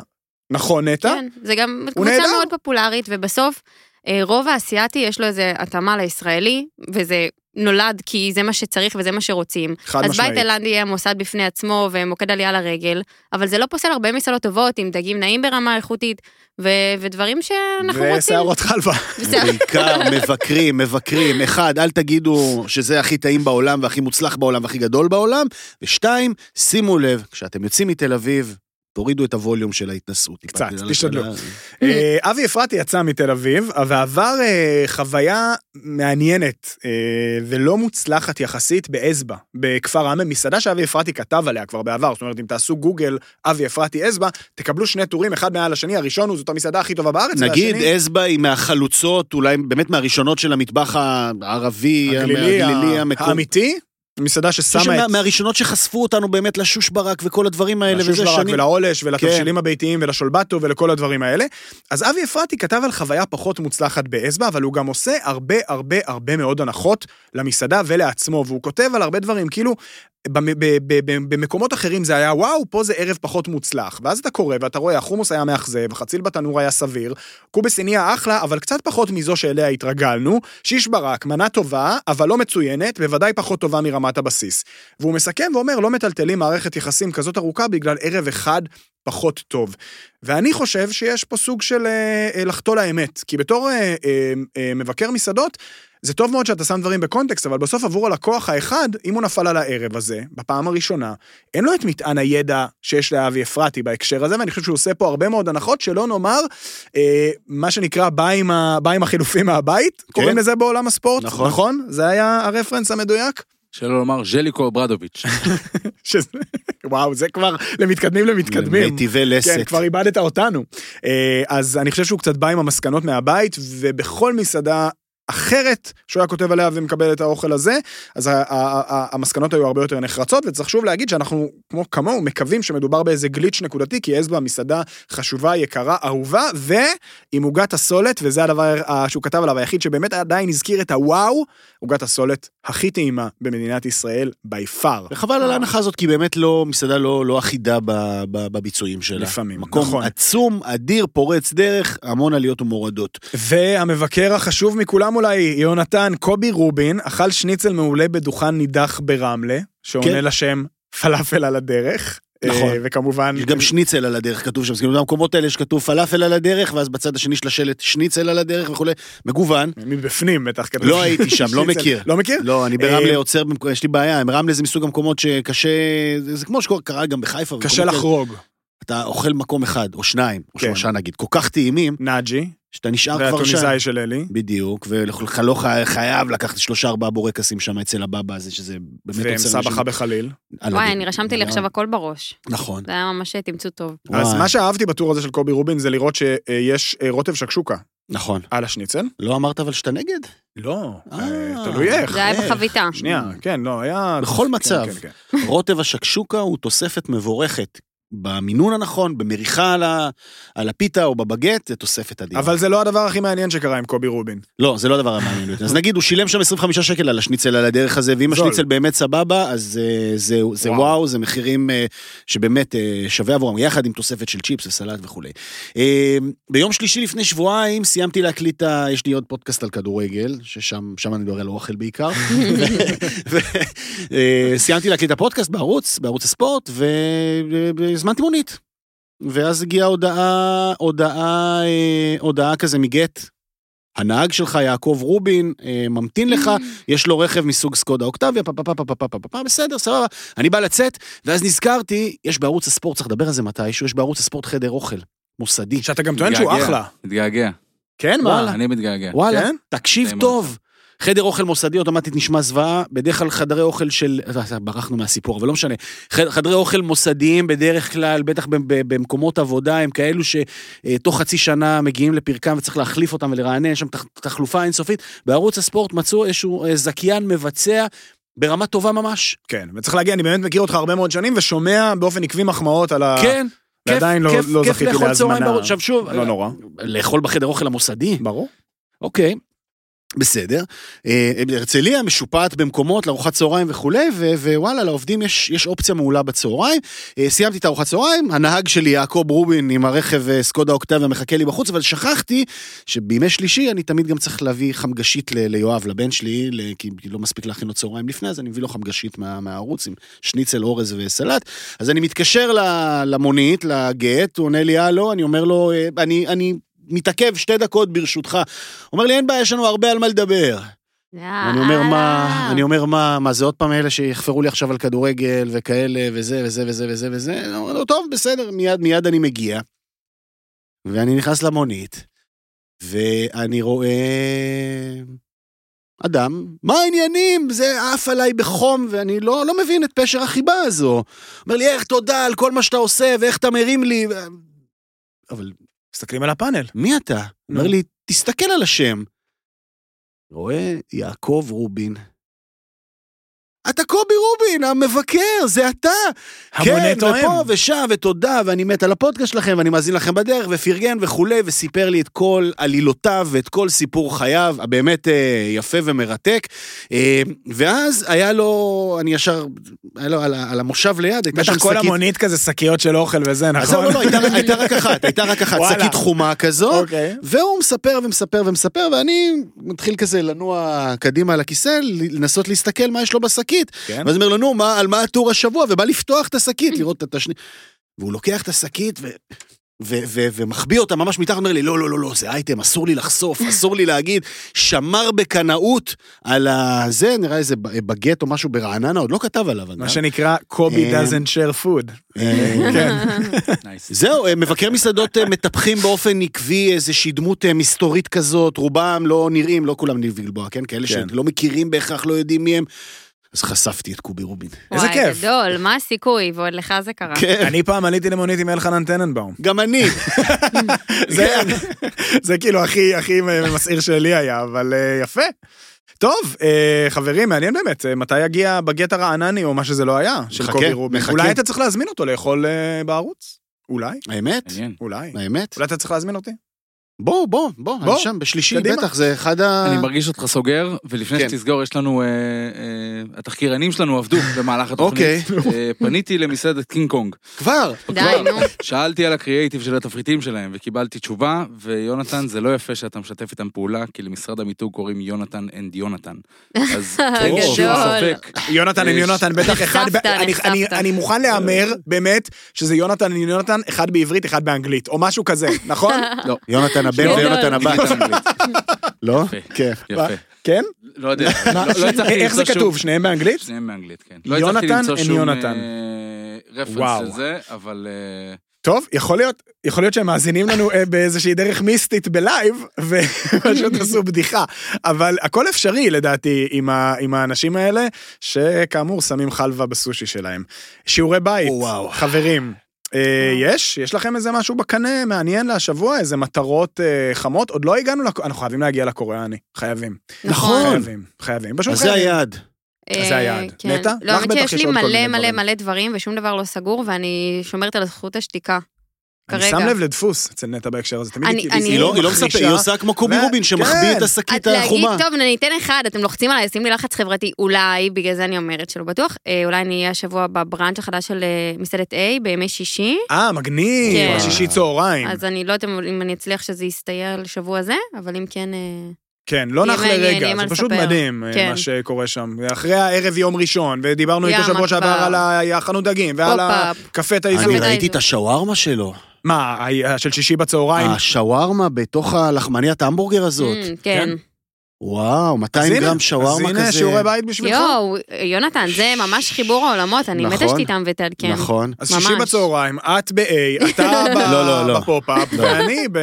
Speaker 2: נכון נטע?
Speaker 4: כן, זה גם קבוצה. מאוד פופולרית, ובסוף אה, רוב האסייתי יש לו איזה התאמה לישראלי, וזה נולד כי זה מה שצריך וזה מה שרוצים.
Speaker 2: חד
Speaker 4: אז
Speaker 2: משמעית.
Speaker 4: בית תאילנדי יהיה מוסד בפני עצמו ומוקד עלייה לרגל, אבל זה לא פוסל הרבה מסעדות טובות עם דגים נעים ברמה איכותית, ו- ודברים שאנחנו רוצים.
Speaker 2: ושערות חלבה.
Speaker 1: בעיקר מבקרים, מבקרים. אחד, אל תגידו שזה הכי טעים בעולם והכי מוצלח בעולם והכי גדול בעולם. ושתיים, שימו לב, כשאתם יוצאים מתל אביב, תורידו את הווליום של ההתנסות.
Speaker 2: קצת, תשתדלו.
Speaker 1: לדעת-
Speaker 2: אה, אבי אפרתי יצא מתל אביב, ועבר אה, חוויה מעניינת אה, ולא מוצלחת יחסית באצבע, בכפר עמם, מסעדה שאבי אפרתי כתב עליה כבר בעבר, זאת אומרת, אם תעשו גוגל אבי אפרתי אצבע, תקבלו שני טורים, אחד מעל השני, הראשון הוא זאת המסעדה הכי טובה בארץ,
Speaker 1: נגיד אצבע היא מהחלוצות, אולי באמת מהראשונות של המטבח הערבי,
Speaker 2: הגלילי. האמיתי, מסעדה ששמה
Speaker 1: שמה-
Speaker 2: את...
Speaker 1: מהראשונות שחשפו אותנו באמת לשוש ברק וכל הדברים האלה,
Speaker 2: לשוש ברק
Speaker 1: שנים.
Speaker 2: ולעולש ולתבשילים הביתיים ולשולבטו ולכל הדברים האלה. אז אבי אפרתי כתב על חוויה פחות מוצלחת באצבע, אבל הוא גם עושה הרבה הרבה הרבה מאוד הנחות למסעדה ולעצמו, והוא כותב על הרבה דברים, כאילו... במקומות אחרים זה היה וואו, פה זה ערב פחות מוצלח. ואז אתה קורא ואתה רואה, החומוס היה מאכזב, החציל בתנור היה סביר, קובס הניע אחלה, אבל קצת פחות מזו שאליה התרגלנו, שיש ברק, מנה טובה, אבל לא מצוינת, בוודאי פחות טובה מרמת הבסיס. והוא מסכם ואומר, לא מטלטלים מערכת יחסים כזאת ארוכה בגלל ערב אחד פחות טוב. ואני חושב שיש פה סוג של אה, אה, לחטוא לאמת, כי בתור אה, אה, אה, מבקר מסעדות, זה טוב מאוד שאתה שם דברים בקונטקסט, אבל בסוף עבור הלקוח האחד, אם הוא נפל על הערב הזה, בפעם הראשונה, אין לו את מטען הידע שיש לאבי אפרתי בהקשר הזה, ואני חושב שהוא עושה פה הרבה מאוד הנחות, שלא נאמר, אה, מה שנקרא בא עם, ה, בא עם החילופים מהבית, קוראים לזה בעולם הספורט,
Speaker 1: נכון.
Speaker 2: נכון? זה היה הרפרנס המדויק?
Speaker 5: שלא לומר ז'ליקו אברדוביץ'. [laughs]
Speaker 2: שזה, וואו, זה כבר למתקדמים למתקדמים.
Speaker 1: מיטיבי לסת.
Speaker 2: כן, כבר איבדת אותנו. אה, אז אני חושב שהוא קצת בא עם המסקנות מהבית, ובכל מסעדה אחרת שהוא היה כותב עליה ומקבל את האוכל הזה, אז המסקנות היו הרבה יותר נחרצות, וצריך שוב להגיד שאנחנו, כמו כמוהו, מקווים שמדובר באיזה גליץ' נקודתי, כי אצבע מסעדה חשובה, יקרה, אהובה, ועם עוגת הסולת, וזה הדבר שהוא כתב עליו, היחיד שבאמת עדיין הזכיר את הוואו, עוגת הסולת הכי טעימה במדינת ישראל, by far.
Speaker 1: וחבל על ההנחה הזאת, כי באמת לא, מסעדה לא, לא אחידה בביצועים שלה.
Speaker 2: לפעמים,
Speaker 1: מקום
Speaker 2: נכון.
Speaker 1: עצום, אדיר, פורץ דרך, המון עליות ומורדות.
Speaker 2: והמבקר החשוב מכולם אולי, יונתן קובי רובין, אכל שניצל מעולה בדוכן נידח ברמלה, שעונה
Speaker 1: כן.
Speaker 2: לשם פלאפל על הדרך.
Speaker 1: נכון.
Speaker 2: אה, וכמובן...
Speaker 1: יש גם שניצל על הדרך, כתוב שם, כאילו במקומות האלה שכתוב פלאפל על הדרך, ואז בצד השני של השלט שניצל על הדרך וכולי, מגוון.
Speaker 2: מבפנים בטח כתוב.
Speaker 1: לא הייתי שם, לא. מכיר.
Speaker 2: לא מכיר?
Speaker 1: לא, אני
Speaker 2: אה,
Speaker 1: ברמלה עוצר, במק- יש לי בעיה, רמלה זה מסוג המקומות שקשה, זה כמו שקרה גם בחיפה.
Speaker 2: קשה. לחרוג.
Speaker 1: אתה אוכל מקום אחד, או שניים, או
Speaker 2: כן.
Speaker 1: שלושה נגיד, כל כך טעימים,
Speaker 2: נאג'י.
Speaker 1: שאתה נשאר כבר שם.
Speaker 2: והטוניסאי של אלי.
Speaker 1: בדיוק, ולך לא חי- חייב לקחת שלושה ארבעה בורקסים שם אצל הבבא הזה, שזה באמת
Speaker 2: ועם
Speaker 1: עוצר
Speaker 2: סבא
Speaker 1: אנשים
Speaker 2: חבא חליל.
Speaker 4: וואי. אני רשמתי לי עכשיו הכל בראש.
Speaker 1: נכון.
Speaker 4: זה היה ממש תמצות טוב.
Speaker 2: אז מה שאהבתי בטור הזה של קובי רובין זה לראות שיש אה, רוטב שקשוקה
Speaker 1: נכון.
Speaker 2: על השניצל.
Speaker 1: לא אמרת אבל שאתה נגד?
Speaker 2: לא,
Speaker 1: אה,
Speaker 2: אה, תלוי איך.
Speaker 4: זה היה? בחביתה.
Speaker 2: שנייה, כן, לא, היה...
Speaker 1: בכל
Speaker 2: כן,
Speaker 1: מצב.
Speaker 2: כן, כן.
Speaker 1: רוטב השקשוקה הוא תוספת מבורכת. במינון הנכון, במריחה על, ה, על הפיתה או בבגט, זה תוספת אדירה.
Speaker 2: אבל זה לא הדבר הכי מעניין שקרה עם קובי רובין.
Speaker 1: לא, זה לא הדבר המעניין ביותר. אז נגיד, הוא שילם שם 25 שקל על השניצל על הדרך הזה, ואם. השניצל באמת סבבה, אז אה, זה, זה
Speaker 2: וואו.
Speaker 1: וואו. זה מחירים אה, שבאמת אה, שווה עבורם, יחד עם תוספת של צ'יפס וסלט וכולי. ביום שלישי לפני שבועיים סיימתי להקליט, יש לי עוד פודקאסט על כדורגל, ששם שם אני מדבר על אוכל בעיקר. [laughs] ו- סיימתי להקליט את הפודקאסט בערוץ, בערוץ הספורט, והזמנתי מונית. ואז הגיעה הודעה, הודעה, אה, הודעה כזה מגט. הנהג שלך, יעקב רובין, אה, ממתין לך, יש לו רכב מסוג סקודה אוקטביה, פה פה פה פה פה פה פה פה פה, בסדר, סבבה. אני בא לצאת, ואז נזכרתי, יש בערוץ הספורט, צריך לדבר על זה מתישהו, יש בערוץ הספורט חדר אוכל, מוסדי.
Speaker 2: שאתה גם טוען שהוא. אחלה.
Speaker 5: מתגעגע.
Speaker 2: כן. מה?
Speaker 5: אני מתגעגע.
Speaker 1: וואלה,
Speaker 2: כן?
Speaker 1: תקשיב טוב. חדר אוכל מוסדי אוטומטית נשמע זוועה, בדרך כלל חדרי אוכל של... אה, ברחנו מהסיפור, אבל לא משנה. חדרי אוכל מוסדיים בדרך כלל, בטח במקומות עבודה, הם כאלו שתוך חצי שנה מגיעים לפרקם וצריך להחליף אותם ולרענן, יש שם תח- תחלופה אינסופית. בערוץ הספורט מצאו איזשהו אה, זכיין מבצע ברמה טובה ממש.
Speaker 2: כן, וצריך להגיד, אני באמת מכיר אותך הרבה מאוד שנים, ושומע באופן עקבי מחמאות על ה...
Speaker 1: כן. כיף,
Speaker 2: ועדיין לא-
Speaker 1: כיף,
Speaker 2: לא
Speaker 1: כיף
Speaker 2: זכיתי להזמנה.
Speaker 1: עכשיו שוב,
Speaker 2: לא נורא.
Speaker 1: לאכול בחדר אוכל המוסדי,
Speaker 2: ברור.
Speaker 1: אוקיי. בסדר. אה, הרצליה משופעת במקומות לארוחת צהריים וכולי, ו- ווואלה, לעובדים יש, יש אופציה מעולה בצהריים. אה, סיימתי את הארוחת צהריים, הנהג שלי, יעקב רובין, עם הרכב אה, סקודה אוקטביה, מחכה לי בחוץ, אבל שכחתי שבימי שלישי אני תמיד גם צריך להביא חמגשית ל- ליואב, לבן שלי, ל- כי לא מספיק להכין לו צהריים לפני, אז אני מביא לו חמגשית מה, מהערוץ עם שניצל, אורז וסלט. אז אני מתקשר למונית, לגט, הוא עונה לי, הלו, אני אומר לו, "אה, אני, אני מתעכב שתי דקות ברשותך. אומר לי, אין בעיה, יש לנו הרבה על מה לדבר. אני אומר, מה, אני אומר, מה, מה, זה עוד פעם אלה שיחפרו לי עכשיו על כדורגל וכאלה, וזה, וזה, וזה, וזה, וזה? אני אומר לו, טוב, בסדר, מיד, מיד אני מגיע. ואני נכנס למונית, ואני רואה אדם, מה העניינים? זה עף עליי בחום, ואני לא, לא מבין את פשר החיבה הזו. אומר לי, איך תודה על כל מה שאתה עושה, ואיך אתה מרים לי. אבל
Speaker 2: מסתכלים על הפאנל.
Speaker 1: מי אתה? אומר לי, תסתכל על השם. רואה יעקב רובין. אתה קובי רובין, המבקר, זה אתה.
Speaker 2: המונה
Speaker 1: כן,
Speaker 2: תואם.
Speaker 1: ופה ושם, ותודה, ואני מת על הפודקאסט שלכם, ואני מאזין לכם בדרך, ופרגן וכולי, וסיפר לי את כל עלילותיו ואת כל סיפור חייו, הבאמת אה, יפה ומרתק. אה, ואז היה לו, אני ישר, היה לו על, על המושב ליד, הייתה שם
Speaker 2: בטח כל
Speaker 1: שקית...
Speaker 2: המונית כזה שקיות של אוכל וזה,
Speaker 1: אז
Speaker 2: נכון?
Speaker 1: לא, לא, הייתה, [laughs] הייתה רק אחת, הייתה רק אחת. שקית חומה כזו,
Speaker 2: אוקיי.
Speaker 1: והוא מספר ומספר ומספר, ואני מתחיל כזה לנוע קדימה על הכיסא, לנסות להסתכל מה יש לו בשקית.
Speaker 2: כן.
Speaker 1: ואז אומר לו, נו, מה, על מה הטור השבוע? ובא לפתוח את השקית, לראות את השני... והוא לוקח את השקית ו... ו- ו- ומחביא אותה ממש מתחת, אומר לי, לא, לא, לא, לא, זה אייטם, אסור לי לחשוף, אסור לי להגיד. שמר בקנאות על הזה, נראה איזה בגט או משהו ברעננה, עוד לא כתב עליו.
Speaker 2: מה. שנקרא, קובי
Speaker 1: אה,
Speaker 2: doesn't share food.
Speaker 1: אה,
Speaker 2: כן.
Speaker 1: זהו, אה, מבקר מסעדות מטפחים באופן עקבי איזושהי דמות מסתורית כזאת, רובם לא נראים, לא כולם ניב גלבוע, כן? כאלה
Speaker 2: כן.
Speaker 1: שלא מכירים בהכרח, לא יודעים מי הם. אז חשפתי את קובי רובין.
Speaker 2: איזה
Speaker 4: וואי,
Speaker 2: כיף.
Speaker 4: גדול, מה הסיכוי? ועוד לך זה קרה.
Speaker 1: כן,
Speaker 2: אני פעם עליתי למונית עם אלחנן טננבאום.
Speaker 1: גם אני. [laughs]
Speaker 2: זה, זה כאילו הכי הכי מסעיר שלי היה, אבל אה, יפה. טוב, אה, חברים, מעניין באמת, אה, מתי יגיע בגט הרענני או מה שזה לא היה, של קובי רובין.
Speaker 1: מחכה.
Speaker 2: אולי אתה צריך להזמין אותו לאכול בערוץ? אולי?
Speaker 1: האמת.
Speaker 2: אולי.
Speaker 1: האמת.
Speaker 2: אולי אתה צריך להזמין אותי?
Speaker 1: בוא, בוא, בוא,
Speaker 2: בוא,
Speaker 1: אני שם, בשלישי,
Speaker 2: קדימה.
Speaker 1: בטח, זה אחד ה...
Speaker 5: אני מרגיש אותך סוגר, ולפני
Speaker 1: כן.
Speaker 5: שתסגור, יש לנו, אה, אה, התחקירנים שלנו עבדו [laughs] במהלך התוכנית. אה, פניתי למסעדת קינג קונג.
Speaker 1: כבר.
Speaker 4: די. נו.
Speaker 5: שאלתי על הקריאייטיב של התפריטים שלהם, וקיבלתי תשובה, ויונתן, זה לא יפה שאתה משתף איתם פעולה, כי למשרד המיתוג קוראים יונתן and יונתן. אז [laughs] אין שום
Speaker 4: גדול.
Speaker 5: ספק.
Speaker 2: יונתן עם
Speaker 5: יש-
Speaker 2: יונתן בטח אחד, אני- אני-
Speaker 4: נחשפת.
Speaker 2: אני מוכן להמר באמת שזה יונתן עם יונתן, אחד בעברית, אחד באנגלית, או משהו כזה, נכון?
Speaker 5: לא,
Speaker 1: יונתן הבן
Speaker 4: גדול.
Speaker 1: ויונתן הבת. [laughs] לא? כן.
Speaker 5: יפה.
Speaker 2: כן?
Speaker 5: לא יודע, לא- לא
Speaker 2: איך זה כתוב, שניהם באנגלית?
Speaker 5: שניהם באנגלית, כן. לא
Speaker 2: יונתן
Speaker 5: הצלחתי למצוא שום
Speaker 2: יונתן.
Speaker 5: אה, רפרנס
Speaker 2: וואו.
Speaker 5: לזה, אבל... אה,
Speaker 2: טוב, יכול להיות, יכול להיות שהם מאזינים לנו אה, באיזושהי דרך מיסטית בלייב, [laughs] ופשוט עשו בדיחה. אבל הכל אפשרי לדעתי עם, ה, עם האנשים האלה, שכאמור שמים חלבה בסושי שלהם. שיעורי בית,
Speaker 1: וואו.
Speaker 2: חברים. אה, יש? יש לכם איזה משהו בקנה מעניין להשבוע? איזה מטרות אה, חמות? עוד לא הגענו. אנחנו חייבים להגיע לקוריאני, חייבים.
Speaker 1: נכון.
Speaker 2: חייבים, חייבים, פשוט
Speaker 1: אז זה
Speaker 2: חייבים.
Speaker 1: היעד.
Speaker 2: אז זה היעד. נטע?
Speaker 4: לא, האמת שיש
Speaker 2: יש
Speaker 4: לי מלא מלא
Speaker 2: דברים.
Speaker 4: מלא דברים ושום דבר לא סגור ואני שומרת על זכות השתיקה.
Speaker 2: אני
Speaker 4: כרגע.
Speaker 2: שם לב לדפוס אצל נטע בהקשר הזה, תמיד
Speaker 4: אני-
Speaker 2: היא-
Speaker 4: אני-
Speaker 1: היא לא היא לא מספרת, היא עושה כמו קובי
Speaker 2: ו-
Speaker 1: רובין שמחביא
Speaker 2: כן.
Speaker 1: את השקית
Speaker 4: אז להגיד,
Speaker 1: החומה.
Speaker 4: טוב, אני אתן אחד, אתם לוחצים עליי, עושים לי לחץ חברתי, אולי, בגלל זה אני אומרת שלא בטוח, אה, אולי אני אהיה השבוע בבראנץ' החדש של אה, מסעדת A בימי שישי,
Speaker 2: אה, מגניב,
Speaker 4: כן.
Speaker 2: שישי צהריים.
Speaker 4: אז אני לא יודעת אם אני אצליח שזה יסתייע לשבוע הזה, אבל אם כן... אה,
Speaker 2: כן, לא נח לרגע, זה פשוט. מדהים
Speaker 4: כן.
Speaker 2: מה שקורה שם. אחרי הערב יום ראשון, ודיברנו איתו שבוע שעבר. על החנות דגים, ועל. הקפה
Speaker 1: אני
Speaker 2: האיזון.
Speaker 4: די,
Speaker 1: ראיתי. את השווארמה שלו.
Speaker 2: מה, של שישי בצהריים?
Speaker 1: השווארמה בתוך הלחמניית ההמבורגר הזאת.
Speaker 4: mm, כן.
Speaker 1: וואו,
Speaker 2: אז
Speaker 1: 200
Speaker 2: הנה,
Speaker 1: גרם
Speaker 2: אז
Speaker 1: שווארמה
Speaker 2: הנה
Speaker 1: כזה.
Speaker 2: שיעורי בית בשבילך.
Speaker 4: יואו, יונתן, זה ממש חיבור העולמות, אני מתה
Speaker 1: נכון.
Speaker 4: שתיתם ותעדכן.
Speaker 1: נכון.
Speaker 2: אז שישי. בצהריים, את ב-A, [laughs] אתה
Speaker 1: לא, לא, לא.
Speaker 2: בפופ-אפ. ואני ב...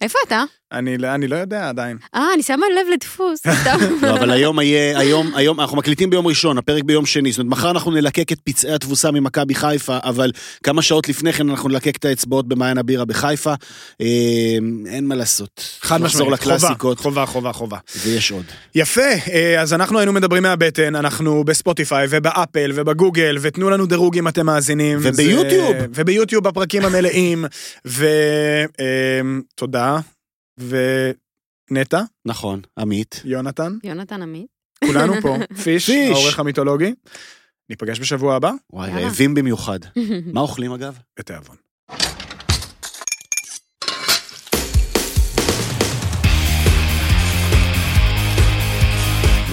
Speaker 4: איפה אתה?
Speaker 2: אני אני לא יודע עדיין.
Speaker 4: אה, אני שמה לב לדפוס. [laughs] סתם.
Speaker 1: לא, אבל היום יהיה, היום, היום, אנחנו מקליטים ביום ראשון, הפרק ביום שני, זאת אומרת, מחר אנחנו נלקק את פצעי התבוסה ממכבי חיפה, אבל כמה שעות לפני כן אנחנו נלקק את האצבעות במעיין הבירה בחיפה. אה, אין מה לעשות.
Speaker 2: חד משמעית, חובה, חובה, חובה.
Speaker 1: ויש עוד.
Speaker 2: יפה, אה, אז אנחנו היינו מדברים מהבטן, אנחנו בספוטיפיי ובאפל ובגוגל, ותנו לנו דירוג אם אתם מאזינים.
Speaker 1: וביוטיוב.
Speaker 2: זה- וביוטיוב בפרקים המלאים, ותודה. ונטע,
Speaker 1: נכון, עמית.
Speaker 2: יונתן,
Speaker 4: יונתן עמית.
Speaker 2: כולנו פה, [laughs] פיש,
Speaker 1: פיש.
Speaker 2: העורך המיתולוגי. ניפגש בשבוע הבא,
Speaker 1: וואי. רעבים במיוחד. [laughs] מה אוכלים אגב?
Speaker 2: בתיאבון.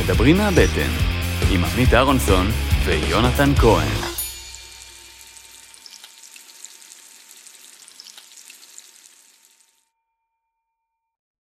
Speaker 3: מדברים מהבטן, עם עמית אהרונסון ויונתן כהן.